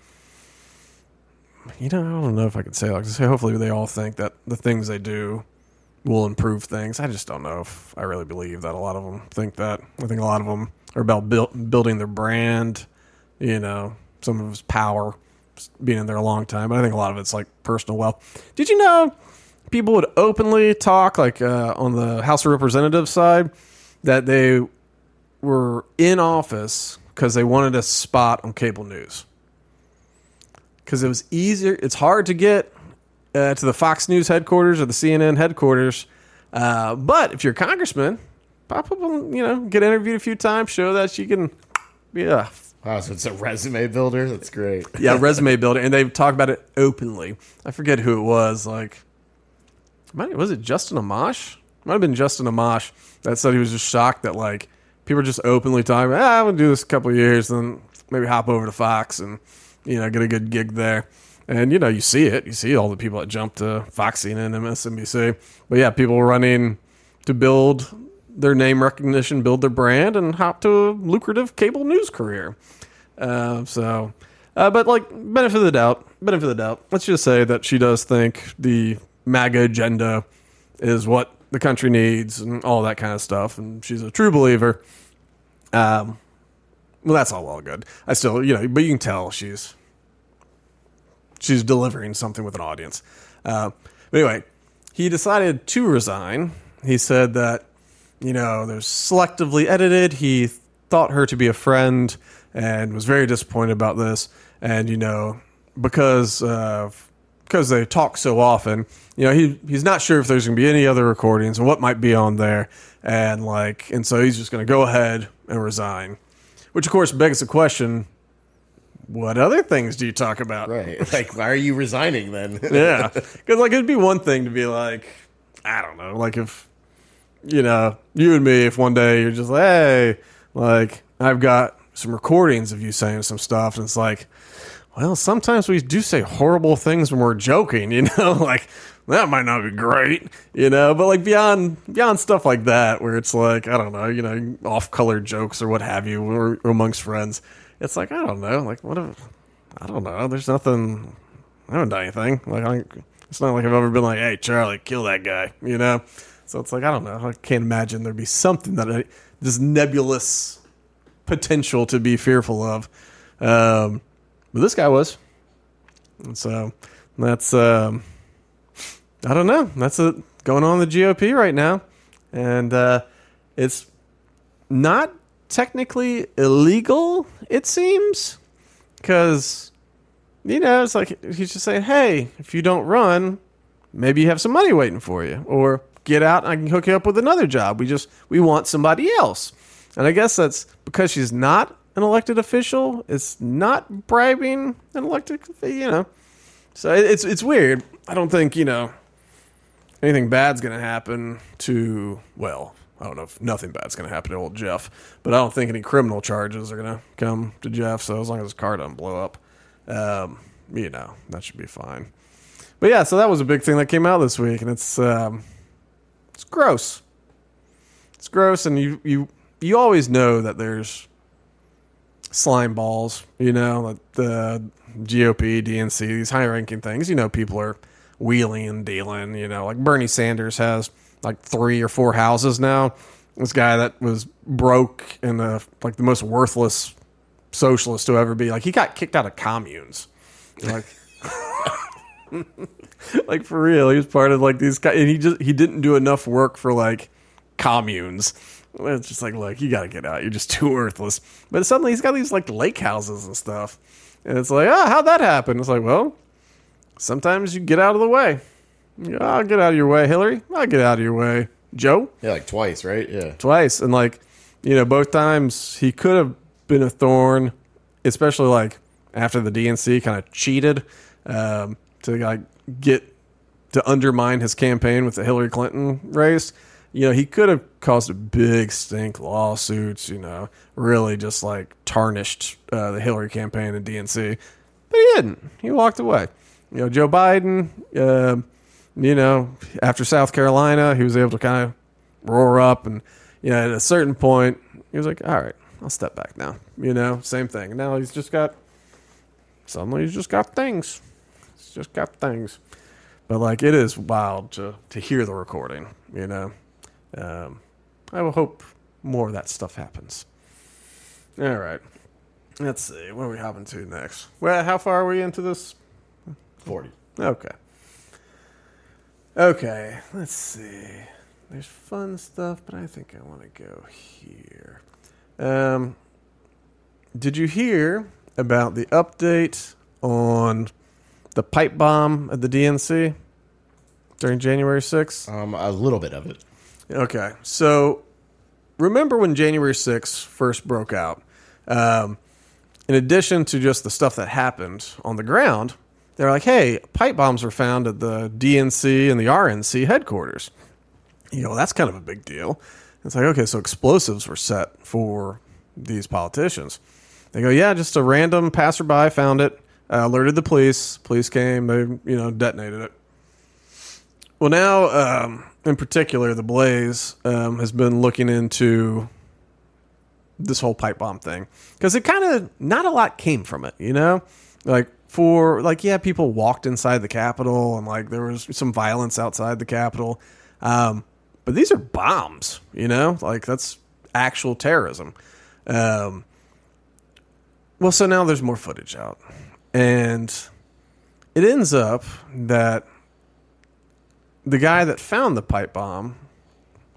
You know, I don't know if I could say like say. Hopefully, they all think that the things they do will improve things. I just don't know if I really believe that a lot of them think that. I think a lot of them are about build, building their brand. You know, some of it's power, being in there a long time. But I think a lot of it's like personal wealth. Did you know people would openly talk like uh, on the House of Representatives side that they were in office because they wanted a spot on cable news because it was easier. It's hard to get uh, to the Fox News headquarters or the CNN headquarters, uh, but if you're a congressman, pop up, you know, get interviewed a few times, show that she can be a Wow, so it's a resume builder. That's great. yeah resume builder, and they talk about it openly. I forget who it was. Like, might, was it Justin Amash? Might have been Justin Amash that said he was just shocked that like people are just openly talking. Ah, I'm gonna do this a couple of years, then maybe hop over to Fox and you know get a good gig there. And you know you see it. You see all the people that jump to Fox, CNN, MSNBC. But yeah, people running to build their name recognition, build their brand, and hop to a lucrative cable news career. Uh, so, uh, but like benefit of the doubt, benefit of the doubt. Let's just say that she does think the MAGA agenda is what the country needs and all that kind of stuff, and she's a true believer. Um, well, that's all well good. I still, you know, but you can tell she's she's delivering something with an audience. Uh, but anyway, he decided to resign. He said that you know, there's selectively edited. He thought her to be a friend and was very disappointed about this. And you know, because uh, because they talk so often, you know, he he's not sure if there's going to be any other recordings and what might be on there. And like, and so he's just going to go ahead and resign. Which of course begs the question: What other things do you talk about? Right. Like, why are you resigning then? yeah, because like it'd be one thing to be like, I don't know, like if you know you and me, if one day you're just like, hey, like I've got some recordings of you saying some stuff, and it's like, well, sometimes we do say horrible things when we're joking, you know, like that might not be great, you know, but like beyond beyond stuff like that, where it's like I don't know, you know, off color jokes or what have you, or, amongst friends, it's like I don't know, like what if I don't know, there's nothing, I haven't done anything, like I, it's not like I've ever been like, hey Charlie, kill that guy, you know, so it's like I don't know, I can't imagine there'd be something that I, this nebulous potential to be fearful of, um, but this guy was, and so that's. Um, I don't know. That's a, going on the GOP right now, and uh, it's not technically illegal. It seems because you know it's like he's just saying, "Hey, if you don't run, maybe you have some money waiting for you, or get out and I can hook you up with another job. We just we want somebody else." And I guess that's because she's not an elected official. It's not bribing an elected, you know. So it's it's weird. I don't think you know anything bad's going to happen to, well, I don't know if nothing bad's going to happen to old Jeff, but I don't think any criminal charges are going to come to Jeff. So as long as his car doesn't blow up, um, you know, that should be fine. But yeah, so that was a big thing that came out this week, and it's um, it's gross. It's gross, and you you you always know that there's slime balls. You know, the GOP, DNC, these high ranking things. You know, people are wheeling and dealing. You know, like Bernie Sanders has like three or four houses now. This guy that was broke and uh, like the most worthless socialist to ever be. Like he got kicked out of communes. Like. like for real, he was part of like these guys, and he just he didn't do enough work for like communes. It's just like, look, you got to get out. You're just too worthless. But suddenly he's got these like lake houses and stuff, and it's like, ah, oh, how'd that happen? It's like, well, sometimes you get out of the way. I'll get out of your way, Hillary. I'll get out of your way, Joe. Yeah, like twice, right? Yeah. Twice. And like, you know, both times he could have been a thorn, especially like after the DNC kind of cheated um, to like get to undermine his campaign with the Hillary Clinton race. You know, he could have caused a big stink lawsuits, you know, really just like tarnished uh, the Hillary campaign and DNC. But he didn't. He walked away you know, Joe Biden, uh, you know, after South Carolina, he was able to kind of roar up, and you know, at a certain point, he was like, "All right, I'll step back now." You know, same thing. Now he's just got suddenly he's just got things. He's just got things. But like, it is wild to to hear the recording. You know, um, I will hope more of that stuff happens. All right. Let's see. What are we hopping to next? Well, how far are we into this? 40. Okay. Okay. Let's see. There's fun stuff, but I think I want to go here. Um, did you hear about the update on the pipe bomb at the DNC during January 6th? Um, a little bit of it. Okay, so remember when January 6th first broke out? Um, in addition to just the stuff that happened on the ground, they're like, hey, pipe bombs were found at the DNC and the RNC headquarters. You know, that's kind of a big deal. It's like, okay, so explosives were set for these politicians. They go, yeah, just a random passerby found it, uh, alerted the police. Police came, they, you know, detonated it. Well, now, um, in particular, the Blaze um, has been looking into this whole pipe bomb thing because it kind of not a lot came from it, you know, like for like yeah, people walked inside the Capitol and like there was some violence outside the Capitol, um, but these are bombs, you know, like that's actual terrorism. Um, well, so now there's more footage out, and it ends up that the guy that found the pipe bomb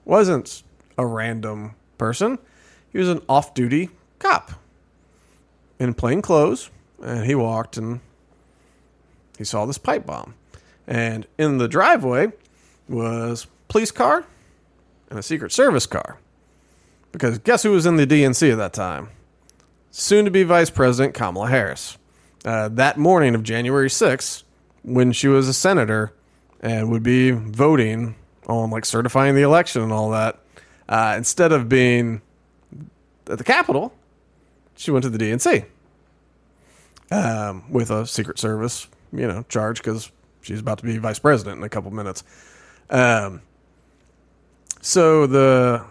wasn't a random person. He was an off duty cop in plain clothes. And he walked and he saw this pipe bomb. And in the driveway was police car and a Secret Service car. Because guess who was in the DNC at that time? Soon to be Vice President Kamala Harris. Uh, that morning of January 6th, when she was a senator and would be voting on like certifying the election and all that, uh, instead of being at the Capitol, she went to the DNC um, with a Secret Service, you know, charge because she's about to be vice president in a couple minutes. Um, so the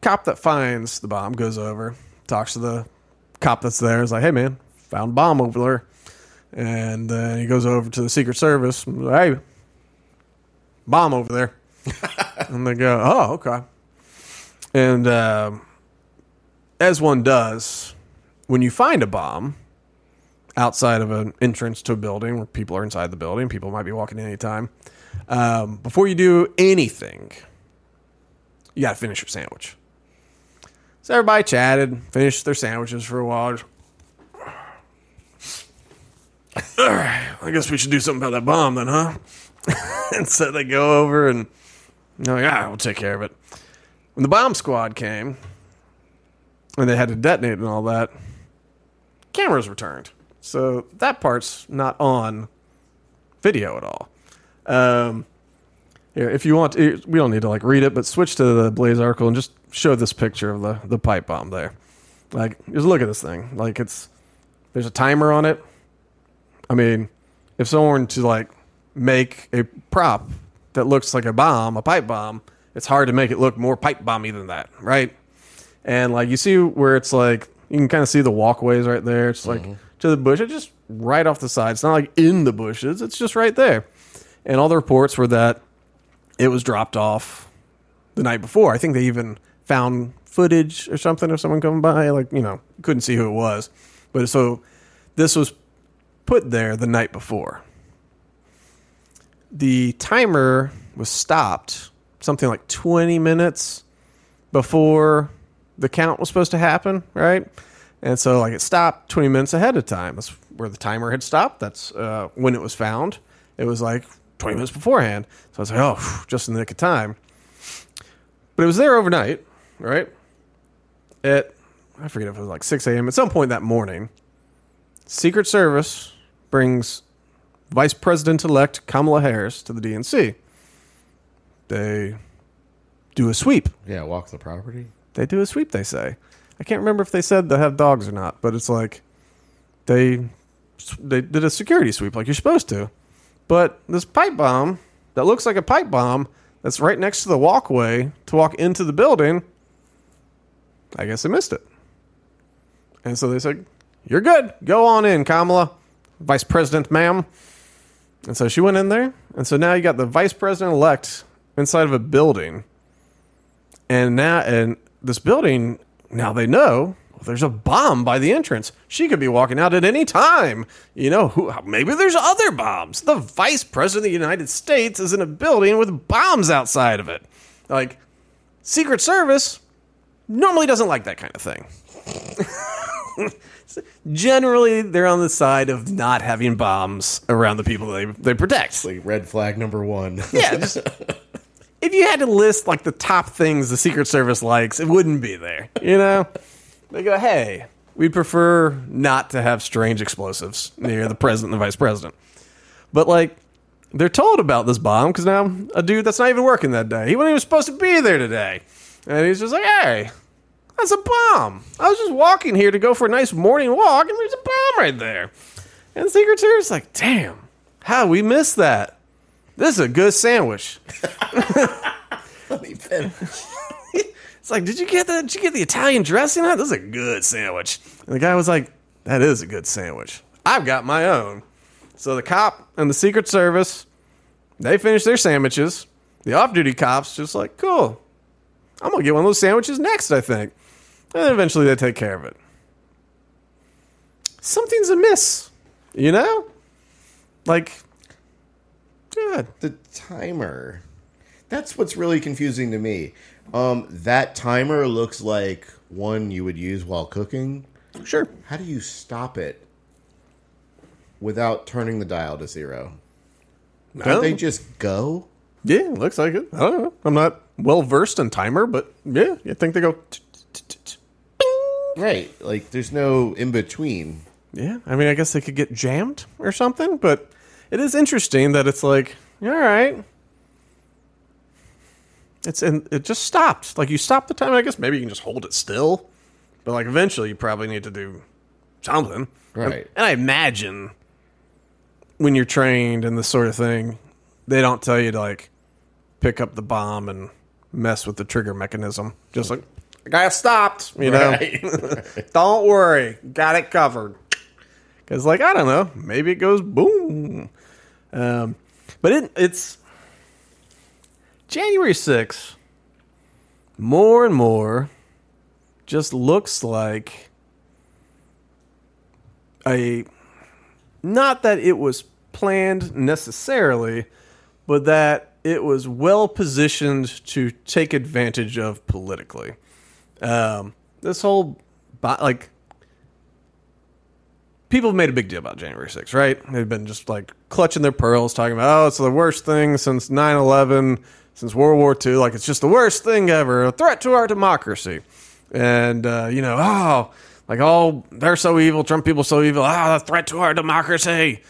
cop that finds the bomb goes over, talks to the cop that's there, is like, "Hey, man, found a bomb over there," and then he goes over to the Secret Service, "Hey, bomb over there," and they go, "Oh, okay," and. Um, as one does, when you find a bomb outside of an entrance to a building where people are inside the building, people might be walking in anytime. Um, before you do anything, you got to finish your sandwich. So everybody chatted, finished their sandwiches for a while. I guess we should do something about that bomb then, huh? and so they go over and they're like, ah, we'll take care of it. When the bomb squad came, and they had to detonate and all that, cameras returned. So that part's not on video at all. Um, here, if you want, to, we don't need to like read it, but switch to the Blaze article and just show this picture of the the pipe bomb there. Like, just look at this thing. Like, it's there's a timer on it. I mean, if someone were to like make a prop that looks like a bomb, a pipe bomb, it's hard to make it look more pipe bomby than that, right? and like you see where it's like you can kind of see the walkways right there. It's like mm-hmm. to the bush. It's just right off the side. It's not like in the bushes. It's just right there. And all the reports were that it was dropped off the night before. I think they even found footage or something of someone coming by. Like you know, couldn't see who it was, but so this was put there the night before. The timer was stopped something like 20 minutes before the count was supposed to happen, right? And so like it stopped 20 minutes ahead of time. That's where the timer had stopped. That's uh, when it was found. It was like 20 minutes beforehand. So I was like, oh, just in the nick of time. But it was there overnight, right? At, I forget if it was like 6 a.m. At some point that morning, Secret Service brings Vice President elect Kamala Harris to the DNC. They do a sweep. Yeah, walk the property. They do a sweep, they say. I can't remember if they said they have dogs or not, but it's like they they did a security sweep like you're supposed to. But this pipe bomb that looks like a pipe bomb that's right next to the walkway to walk into the building. I guess they missed it. And so they said, You're good. Go on in, Kamala, Vice President, ma'am. And so she went in there. And so now you got the Vice President elect inside of a building. And now, and this building, now they know well, there's a bomb by the entrance. She could be walking out at any time. You know, who, maybe there's other bombs. The Vice President of the United States is in a building with bombs outside of it. Like, Secret Service normally doesn't like that kind of thing. Generally, they're on the side of not having bombs around the people they, they protect. Like red flag number one. Yeah, just if you had to list like the top things the Secret Service likes, it wouldn't be there. You know, they go, "Hey, we'd prefer not to have strange explosives near the president and the vice president." But like, they're told about this bomb because now a dude that's not even working that day, he wasn't even supposed to be there today, and he's just like, "Hey." That's a bomb. I was just walking here to go for a nice morning walk, and there's a bomb right there. And the Secret Service is like, damn, how we missed that? This is a good sandwich. Let me finish. It's like, did you get the did you get the Italian dressing on? This is a good sandwich. And the guy was like, that is a good sandwich. I've got my own. So the cop and the Secret Service, they finish their sandwiches. The off-duty cops just like, cool. I'm gonna get one of those sandwiches next, I think. And eventually they take care of it. Something's amiss, you know? Like, the timer. That's what's really confusing to me. Um, that timer looks like one you would use while cooking. Sure. How do you stop it without turning the dial to zero? Don't they just go? Yeah, looks like it. I don't know. I'm not well versed in timer, but yeah, you think they go. t- t- t-. Right. Like there's no in between. Yeah, I mean, I guess they could get jammed or something, but it is interesting that it's like, all right, it's and it just stopped. Like you stop the time. I guess maybe you can just hold it still, but like eventually you probably need to do something. Right. And I imagine when you're trained in this sort of thing, they don't tell you to like pick up the bomb and mess with the trigger mechanism. Just like, I got stopped, you know? Right. don't worry, got it covered. Because, like, I don't know, maybe it goes boom. Um, but it, it's January 6th, more and more just looks like a not that it was planned necessarily, but that it was well positioned to take advantage of politically. Um, this whole, like, people have made a big deal about January 6th, right? They've been just like clutching their pearls, talking about, oh, it's the worst thing since 9 11, since World War II. Like, it's just the worst thing ever, a threat to our democracy. And, uh, you know, oh, like, oh, they're so evil, Trump people so evil, ah, a threat to our democracy.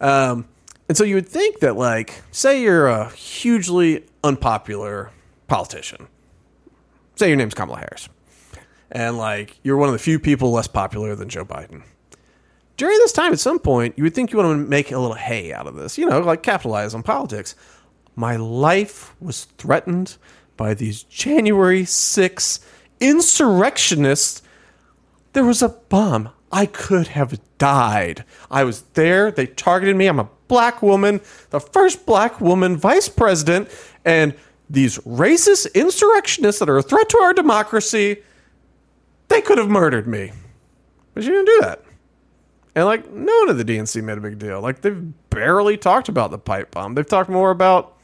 Um, and so you would think that, like, say you're a hugely unpopular politician, say your name's Kamala Harris, and like you're one of the few people less popular than Joe Biden. During this time, at some point, you would think you want to make a little hay out of this, you know, like capitalize on politics. My life was threatened by these January 6 insurrectionists there was a bomb. I could have died. I was there. They targeted me. I'm a black woman, the first black woman vice president, and these racist insurrectionists that are a threat to our democracy, they could have murdered me. But you didn't do that. And like no one at the DNC made a big deal. Like they've barely talked about the pipe bomb. They've talked more about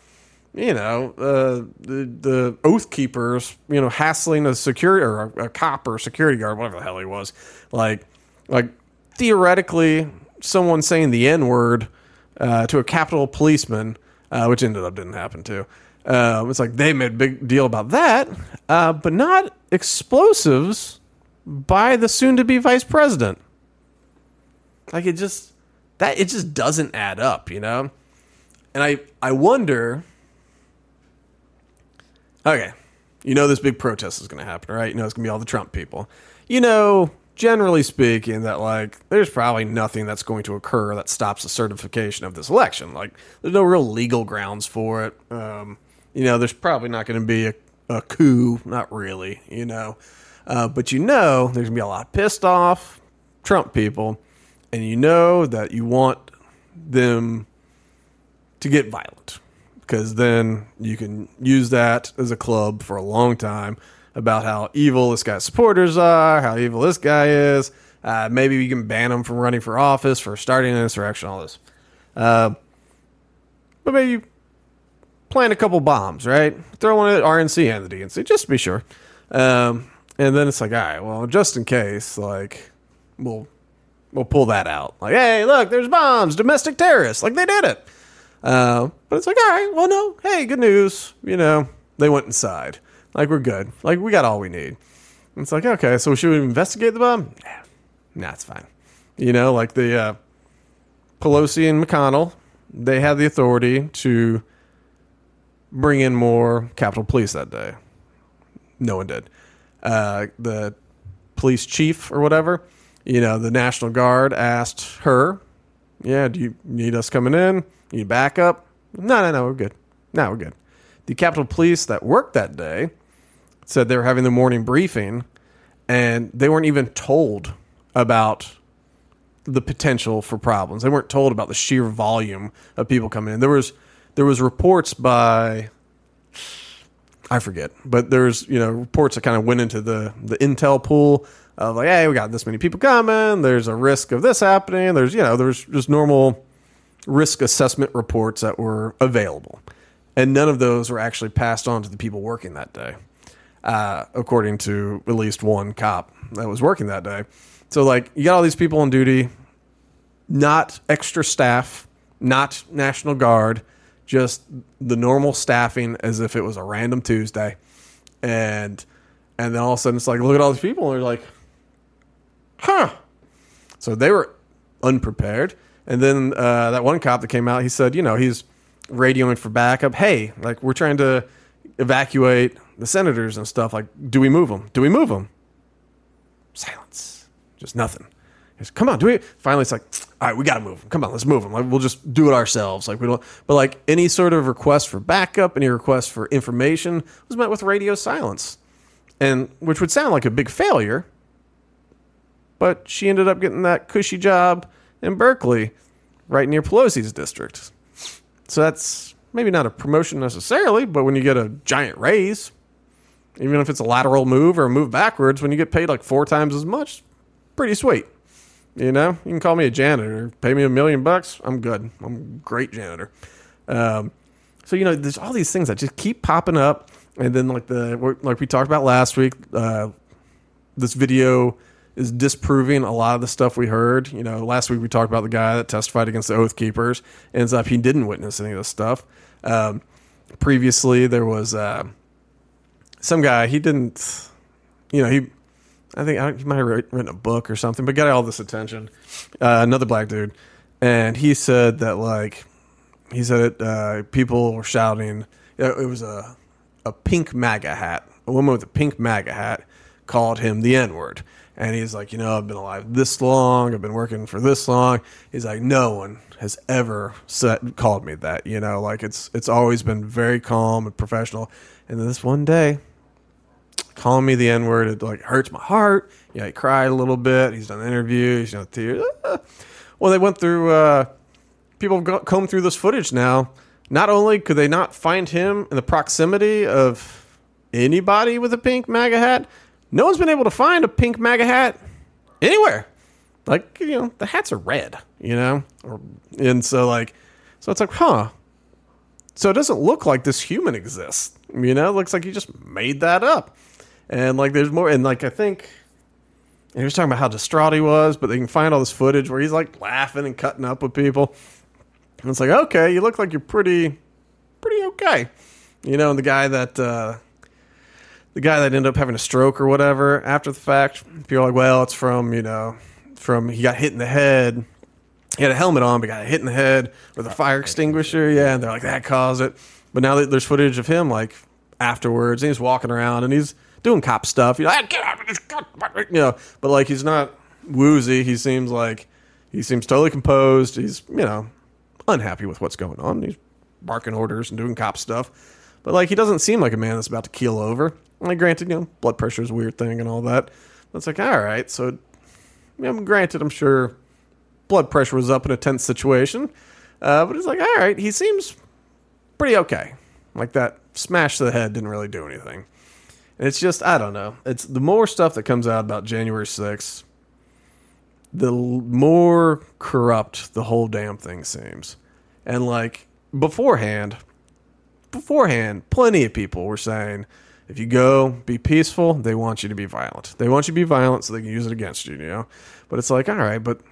you know, uh, the the oath keepers, you know, hassling a security or a, a cop or security guard, whatever the hell he was, like, like theoretically, someone saying the n word uh, to a Capitol policeman, uh, which ended up didn't happen too. Uh, it's like they made a big deal about that, uh, but not explosives by the soon-to-be vice president. Like it just that it just doesn't add up, you know. And I I wonder Okay. You know this big protest is going to happen, right? You know it's going to be all the Trump people. You know, generally speaking, that like there's probably nothing that's going to occur that stops the certification of this election. Like there's no real legal grounds for it. Um, You know, there's probably not going to be a, a coup, not really, you know. Uh, but you know, there's going to be a lot of pissed off Trump people, and you know that you want them to get violent because then you can use that as a club for a long time about how evil this guy's supporters are, how evil this guy is. Uh, maybe we can ban him from running for office for starting an insurrection, all this. Uh, but maybe plant a couple bombs, right? Throw one at RNC and the DNC, just to be sure. Um, and then it's like, all right, well, just in case, like, we'll we'll pull that out. Like, hey, look, there's bombs, domestic terrorists, like they did it. Uh, but it's like, all right, well, no, hey, good news. You know, they went inside. Like we're good. Like we got all we need. And it's like, okay, so should we investigate the bomb? Nah, nah, it's fine. You know, like the uh, Pelosi and McConnell, they had the authority to bring in more Capitol Police that day. No one did. Uh, the police chief or whatever, you know, the National Guard asked her, "Yeah, do you need us coming in? Need backup?" No, no, no, we're good. No, we're good. The Capitol Police that worked that day said they were having the morning briefing, and they weren't even told about the potential for problems. They weren't told about the sheer volume of people coming in. There was there was reports by I forget, but there's you know reports that kind of went into the the intel pool of like, hey, we got this many people coming. There's a risk of this happening. There's you know there's just normal risk assessment reports that were available, and none of those were actually passed on to the people working that day, uh, according to at least one cop that was working that day. So like you got all these people on duty, not extra staff, not National Guard, just the normal staffing as if it was a random Tuesday. And and then all of a sudden it's like look at all these people and they're like, huh. So they were unprepared. And then uh, that one cop that came out, he said, you know, he's radioing for backup. Hey, like we're trying to evacuate the senators and stuff. Like, do we move them? Do we move them? Silence. Just nothing. He's, Come on, do we? Finally, it's like, all right, we gotta move them. Come on, let's move them. Like, we'll just do it ourselves. Like we don't. But like any sort of request for backup, any request for information was met with radio silence, and which would sound like a big failure. But she ended up getting that cushy job in Berkeley, right near Pelosi's district. So that's maybe not a promotion necessarily, but when you get a giant raise, even if it's a lateral move or a move backwards, when you get paid like four times as much, pretty sweet. You know, you can call me a janitor, pay me a million bucks, I'm good. I'm a great janitor. Um, so you know, there's all these things that just keep popping up, and then like the like we talked about last week, uh, this video is disproving a lot of the stuff we heard. You know, last week we talked about the guy that testified against the Oath Keepers. Ends up he didn't witness any of this stuff. Um, previously, there was uh, some guy he didn't. You know, he I think I, he might have writ- written a book or something, but got all this attention. Uh, another black dude, and he said that like he said it. Uh, people were shouting. It was a a pink MAGA hat. A woman with a pink MAGA hat called him the N word, and he's like, you know, I've been alive this long. I've been working for this long. He's like, no one has ever said called me that. You know, like it's it's always been very calm and professional. And then this one day, calling me the N word. It like hurts my heart. Yeah, he cried a little bit. He's done interviews, you know, tears. Well, they went through. Uh, people have combed through this footage now. Not only could they not find him in the proximity of anybody with a pink MAGA hat, no one's been able to find a pink MAGA hat anywhere. Like you know, the hats are red. You know, and so like, so it's like, huh. So it doesn't look like this human exists. You know, it looks like he just made that up. And like, there's more. And like, I think and he was talking about how distraught he was, but they can find all this footage where he's like laughing and cutting up with people. And it's like, okay, you look like you're pretty, pretty okay. You know, and the guy that, uh, the guy that ended up having a stroke or whatever after the fact, people are like, well, it's from, you know, from he got hit in the head. He had a helmet on, but got hit in the head with a fire extinguisher. Yeah, and they're like, that caused it. But now there's footage of him like afterwards, and he's walking around and he's doing cop stuff. You know, "Ah, get out of this you know, but like he's not woozy. He seems like he seems totally composed. He's you know unhappy with what's going on. He's barking orders and doing cop stuff. But like he doesn't seem like a man that's about to keel over. Like granted, you know, blood pressure is a weird thing and all that. But it's like, all right, so I mean, granted, I'm sure blood pressure was up in a tense situation. Uh, but it's like, all right, he seems pretty okay. Like that smash to the head didn't really do anything. And it's just, I don't know. It's the more stuff that comes out about January 6th, the more corrupt the whole damn thing seems. And like beforehand, beforehand, plenty of people were saying, if you go be peaceful, they want you to be violent. They want you to be violent so they can use it against you, you know? But it's like, all right, but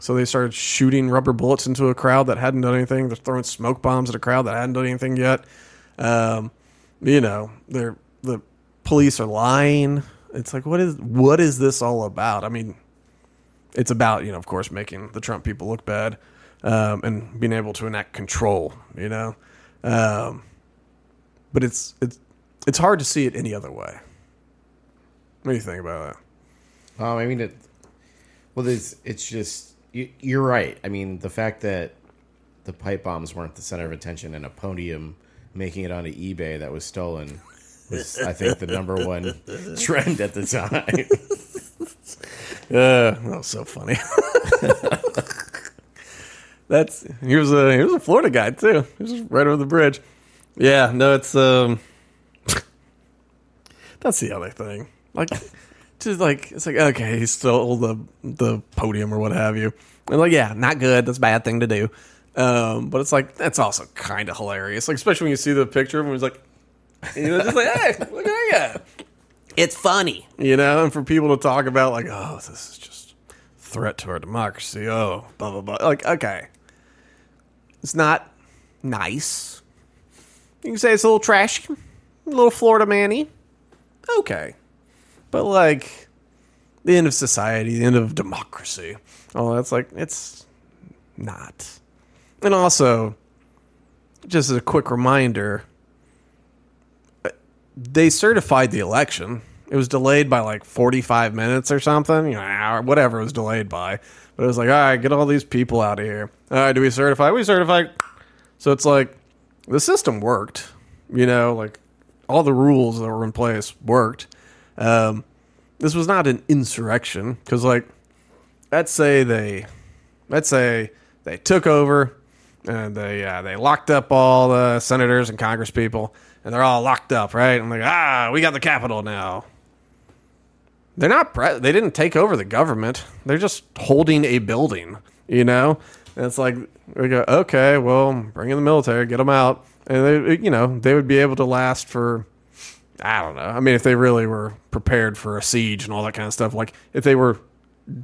so they started shooting rubber bullets into a crowd that hadn't done anything. They're throwing smoke bombs at a crowd that hadn't done anything yet. Um, you know, they're the police are lying. It's like, what is what is this all about? I mean, it's about you know, of course, making the Trump people look bad um, and being able to enact control. You know, um, but it's it's it's hard to see it any other way. What do you think about that? Um, I mean, it. Well, it's it's just you, you're right. I mean, the fact that the pipe bombs weren't the center of attention and a podium making it onto eBay that was stolen was, I think, the number one trend at the time. Yeah, that was so funny. That's he was a he was a Florida guy too. He was right over the bridge. Yeah, no, it's um, that's the other thing. Like, just like it's like okay, he stole the the podium or what have you, and like yeah, not good. That's a bad thing to do. Um, but it's like that's also kind of hilarious. Like especially when you see the picture of him, he's like, you know, just like hey, look at that guy. It's funny, you know, and for people to talk about like, oh, this is just threat to our democracy. Oh, blah blah blah. Like, okay, it's not nice. You can say it's a little trashy, a little Florida manny. Okay, but like the end of society, the end of democracy. Oh, that's like it's not. And also, just as a quick reminder, they certified the election. It was delayed by like 45 minutes or something, you know, whatever it was delayed by. But it was like, all right, get all these people out of here. All right, do we certify? We certify. So it's like the system worked, you know, like all the rules that were in place worked. Um, this was not an insurrection because, like, let's say they, let's say they took over and they uh, they locked up all the senators and Congress people, and they're all locked up, right? I'm like, ah, we got the Capitol now. They're not. Pre- they didn't take over the government. They're just holding a building. You know, and it's like we go, okay, well, bring in the military, get them out, and they, you know, they would be able to last for. I don't know. I mean, if they really were prepared for a siege and all that kind of stuff, like if they were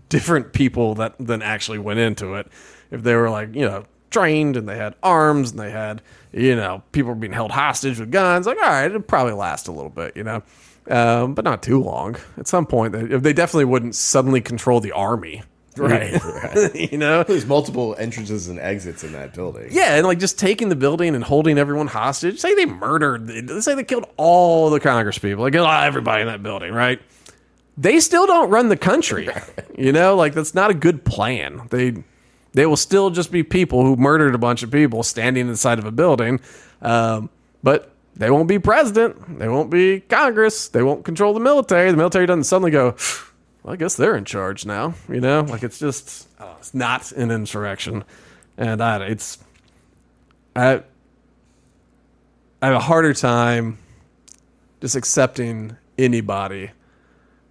different people that then actually went into it, if they were like, you know, trained and they had arms and they had, you know, people were being held hostage with guns, like, all right, it'd probably last a little bit, you know, um, but not too long. At some point, they, they definitely wouldn't suddenly control the army. right, right. you know? There's multiple entrances and exits in that building. Yeah, and like just taking the building and holding everyone hostage. Say they murdered, say they killed all the Congress people, like everybody in that building, right? They still don't run the country. You know, like that's not a good plan. They they will still just be people who murdered a bunch of people standing inside of a building, um, but they won't be president. They won't be Congress. They won't control the military. The military doesn't suddenly go. Well, I guess they're in charge now. You know, like it's just oh, it's not an insurrection, and I, it's I I have a harder time just accepting anybody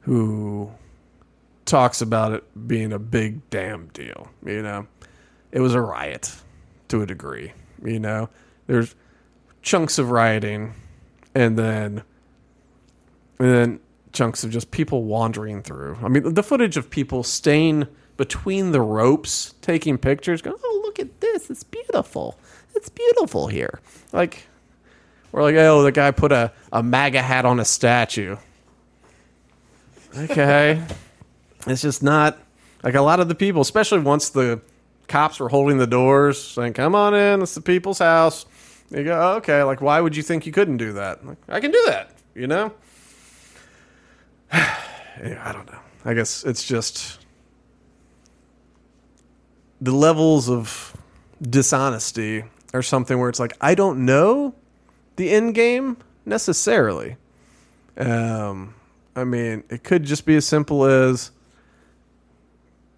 who talks about it being a big damn deal. You know, it was a riot to a degree. You know, there's chunks of rioting, and then and then chunks of just people wandering through. I mean, the footage of people staying between the ropes, taking pictures, going, "Oh, look at this! It's beautiful! It's beautiful here!" Like, We're like, "Oh, the guy put a a MAGA hat on a statue." Okay, it's just not like a lot of the people, especially once the cops were holding the doors, saying, "Come on in, it's the people's house." You go, "Okay, like why would you think you couldn't do that?" Like, I can do that, you know. Yeah, I don't know. I guess it's just the levels of dishonesty are something where it's like I don't know the end game necessarily. Um, I mean, it could just be as simple as,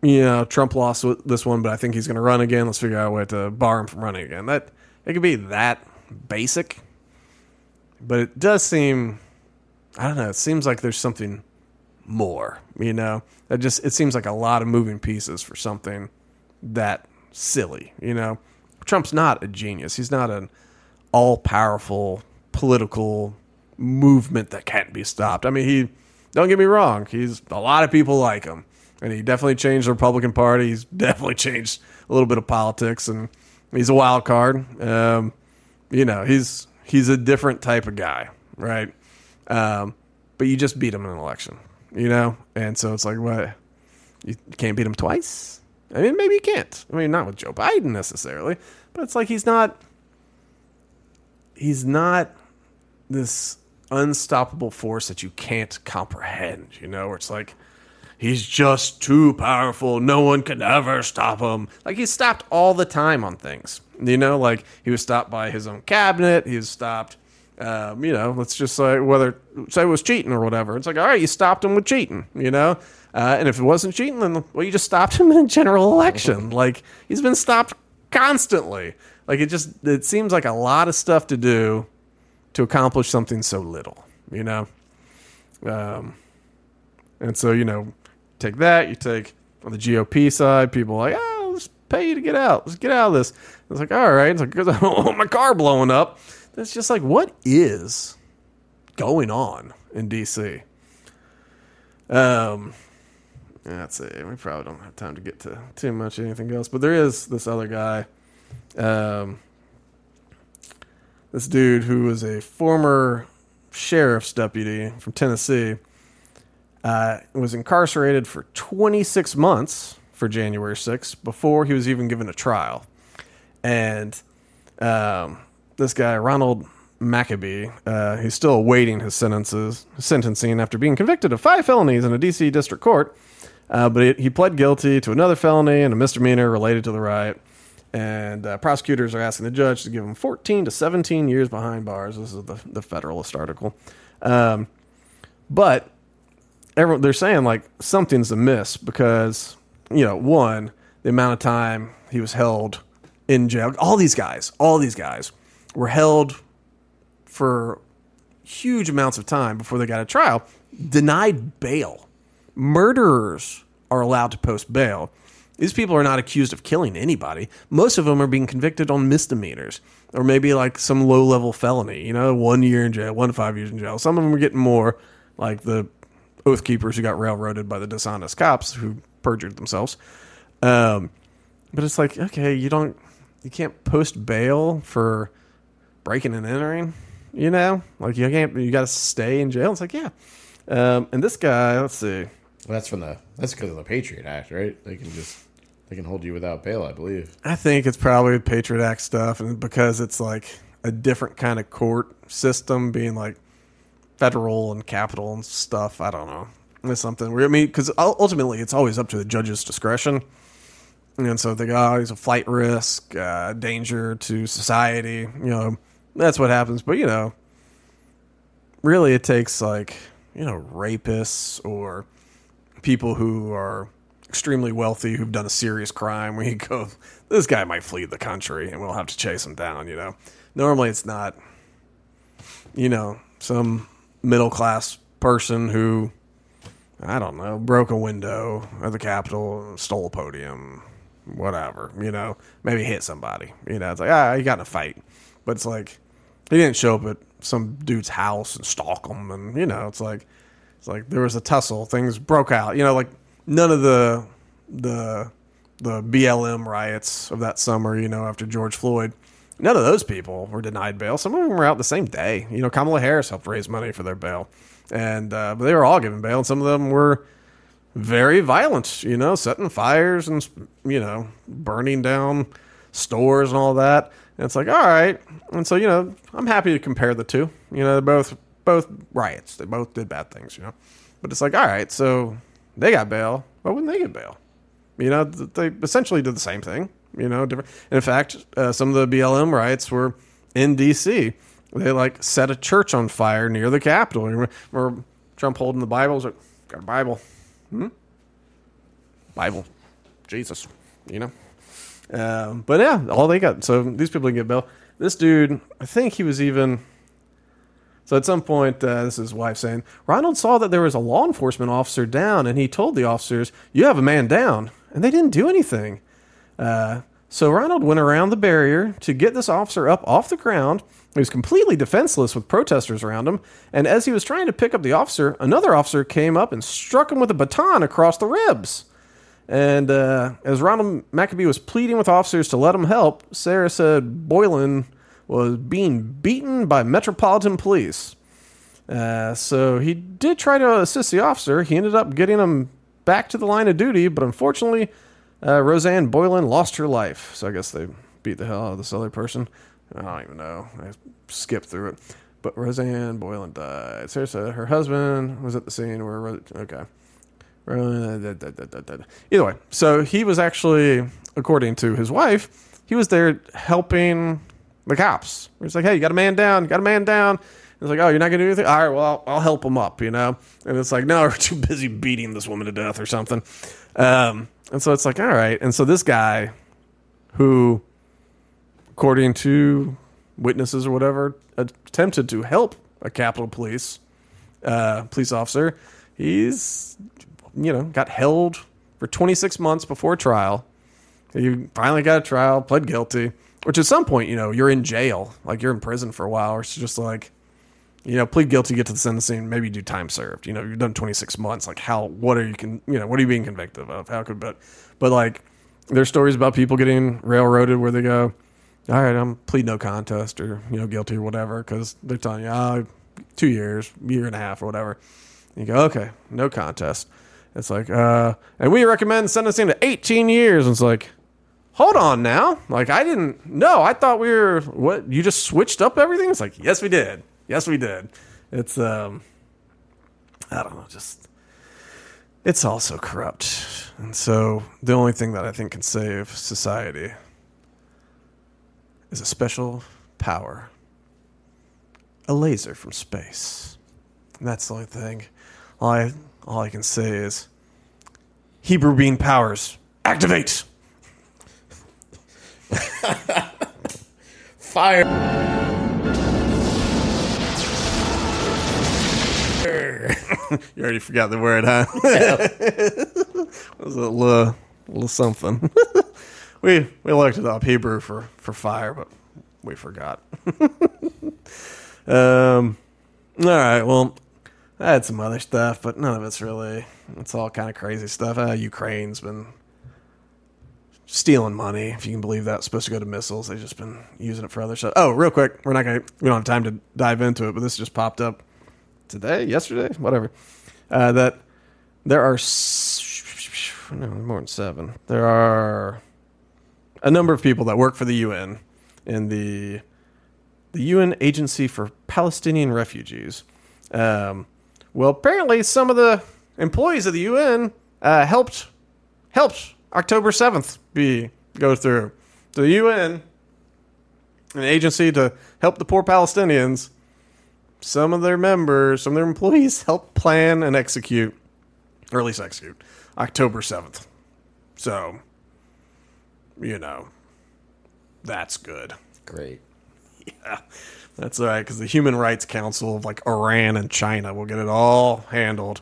know, Trump lost this one, but I think he's going to run again. Let's figure out a way to bar him from running again. That it could be that basic, but it does seem, I don't know. It seems like there's something more. You know, that just it seems like a lot of moving pieces for something that silly. You know, Trump's not a genius. He's not an all powerful political movement that can't be stopped. I mean, he don't get me wrong, he's a lot of people like him. And he definitely changed the Republican Party. He's definitely changed a little bit of politics and he's a wild card. Um, you know, he's he's a different type of guy, right? Um, but you just beat him in an election, you know? And so it's like what you can't beat him twice? I mean, maybe you can't. I mean, not with Joe Biden necessarily, but it's like he's not he's not this unstoppable force that you can't comprehend, you know, where it's like he's just too powerful. No one can ever stop him. Like he's stopped all the time on things. You know, like he was stopped by his own cabinet. He was stopped. Um, you know, let's just say whether say it was cheating or whatever. It's like, all right, you stopped him with cheating. You know, uh, and if it wasn't cheating, then well, you just stopped him in a general election. Like he's been stopped constantly. Like it just it seems like a lot of stuff to do to accomplish something so little. You know, um, and so you know, take that. You take on the GOP side, people like, oh, let's pay you to get out. Let's get out of this. It's like, all right. It's like, because I don't want my car blowing up. It's just like, what is going on in DC? Um, let's see. We probably don't have time to get to too much anything else, but there is this other guy, um, this dude who was a former sheriff's deputy from Tennessee, uh, was incarcerated for 26 months for January 6th before he was even given a trial, and um, this guy Ronald McAbee, uh, he's still awaiting his sentences sentencing after being convicted of five felonies in a D.C. district court. Uh, but he, he pled guilty to another felony and a misdemeanor related to the riot. And uh, prosecutors are asking the judge to give him 14 to 17 years behind bars. This is the, the Federalist article. Um, but everyone, they're saying like something's amiss because, you know, one, the amount of time he was held in jail. All these guys, all these guys were held for huge amounts of time before they got a trial, denied bail. Murderers are allowed to post bail. These people are not accused of killing anybody. Most of them are being convicted on misdemeanors or maybe like some low level felony, you know, one year in jail, one to five years in jail. Some of them are getting more, like the oath keepers who got railroaded by the dishonest cops who perjured themselves. Um, but it's like, okay, you don't, you can't post bail for breaking and entering, you know? Like you can't, you got to stay in jail. It's like, yeah. Um, and this guy, let's see. Well, that's from the that's because of the Patriot Act, right? They can just they can hold you without bail, I believe. I think it's probably Patriot Act stuff, and because it's like a different kind of court system, being like federal and capital and stuff. I don't know. It's something weird. I mean, because ultimately it's always up to the judge's discretion. And so they go, oh, he's a flight risk, uh, danger to society. You know, that's what happens. But, you know, really it takes like, you know, rapists or people who are extremely wealthy who've done a serious crime where you go, this guy might flee the country and we'll have to chase him down, you know. Normally it's not, you know, some middle class person who, I don't know, broke a window at the Capitol, stole a podium, whatever, you know, maybe hit somebody. You know, it's like, ah, he got in a fight. But it's like, he didn't show up at some dude's house and stalk him. And, you know, it's like, it's like there was a tussle, things broke out. You know, like none of the, the, the BLM riots of that summer, you know, after George Floyd, none of those people were denied bail. Some of them were out the same day. You know, Kamala Harris helped raise money for their bail, and uh, but they were all given bail, and some of them were very violent. You know, setting fires and you know burning down stores and all that. And it's like, all right, and so you know, I'm happy to compare the two. You know, they're both both riots. They both did bad things. You know, but it's like, all right, so they got bail. Why wouldn't they get bail? You know, they essentially did the same thing. You know, different. In fact, uh, some of the BLM riots were in D.C. they like set a church on fire near the Capitol. Remember Trump holding the Bibles? Like, Got a Bible? Hmm. Bible, Jesus, you know. Um, but yeah, all they got. So these people can get bail. This dude, I think he was even. So at some point, uh, this is his wife saying, Ronald saw that there was a law enforcement officer down, and he told the officers, "You have a man down," and they didn't do anything. Uh, so Ronald went around the barrier to get this officer up off the ground. He was completely defenseless with protesters around him, and as he was trying to pick up the officer, another officer came up and struck him with a baton across the ribs. And uh, as Ronald McAbee was pleading with officers to let him help, Sarah said Boyland was being beaten by Metropolitan Police. Uh, so he did try to assist the officer. He ended up getting him back to the line of duty, but unfortunately, uh, Rosanne Boyland lost her life. So I guess they beat the hell out of this other person. I don't even know. I skipped through it. But Rosanne Boyland died. Sarah her husband was at the scene where. Ro- Okay. Either way, so he was actually, according to his wife, he was there helping the cops. He's like, "Hey, you got a man down. You got a man down." It's like, "Oh, you're not gonna do anything? All right, well, I'll, I'll help him up," you know. And it's like, "No, we're too busy beating this woman to death or something." Um, and so it's like, "All right." And so this guy, who, according to witnesses or whatever, attempted to help a Capitol Police uh, police officer, he's you know, got held for 26 months before trial. He finally got a trial, pled guilty, which at some point, you know, you're in jail, like you're in prison for a while, or it's just like, you know, plead guilty, get to the sentencing, maybe do time served. You know, you've done 26 months. Like, how, what are you, can, you know, what are you being convicted of? How could, but, but like, there's stories about people getting railroaded where they go, all right, I'm plead no contest or, you know, guilty or whatever, because they're telling you, oh, two years, year and a half or whatever. You go, okay, no contest. It's like, uh, and we recommend sentencing to 18 years. And it's like, hold on now. Like, I didn't, no, I thought we were, what, you just switched up everything? It's like, yes, we did. Yes, we did. It's, um, I don't know, just, it's also corrupt. And so the only thing that I think can save society is a special power a laser from space. And that's the only thing. All I, all I can say is Hebrew bean powers activate. Fire. You already forgot the word, huh? that was a little, little something. we we looked it up Hebrew for for fire, but we forgot. um. All right. Well, I had some other stuff, but none of it's really. It's all kind of crazy stuff. Uh, Ukraine's been stealing money, if you can believe that. It's supposed to go to missiles. They've just been using it for other stuff. Oh, real quick, we're not gonna. We don't have time to dive into it, but this just popped up today, yesterday, whatever. Uh, that there are s- no more than seven. There are a number of people that work for the UN in the the UN Agency for Palestinian Refugees. Um, well, apparently, some of the employees of the UN uh, helped helped October seventh be go through. The UN, an agency to help the poor Palestinians, some of their members, some of their employees helped plan and execute, or at least execute, October 7th. So, you know, that's good. Great. Yeah, that's all right, because the Human Rights Council of like Iran and China will get it all handled.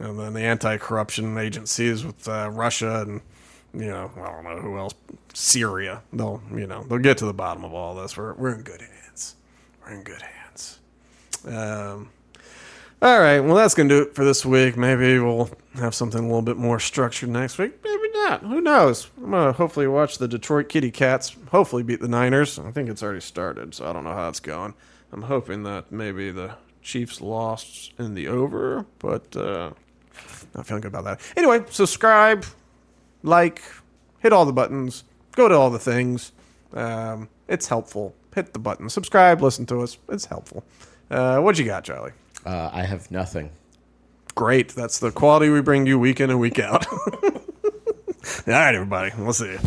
And then the anti corruption agencies with uh, Russia and, you know, I don't know who else, Syria, they'll, you know, they'll get to the bottom of all this. We're, we're in good hands. We're in good hands. Um, all right. Well, that's going to do it for this week. Maybe we'll have something a little bit more structured next week. Maybe not. Who knows? I'm going to hopefully watch the Detroit Kitty Cats hopefully beat the Niners. I think it's already started, so I don't know how it's going. I'm hoping that maybe the Chiefs lost in the over, but uh, not feeling good about that. Anyway, subscribe, like, hit all the buttons, go to all the things. Um, it's helpful. Hit the button. Subscribe, listen to us. It's helpful. Uh, what you got, Charlie? Uh, I have nothing. Great. That's the quality we bring you week in and week out. All right, everybody. We'll see you.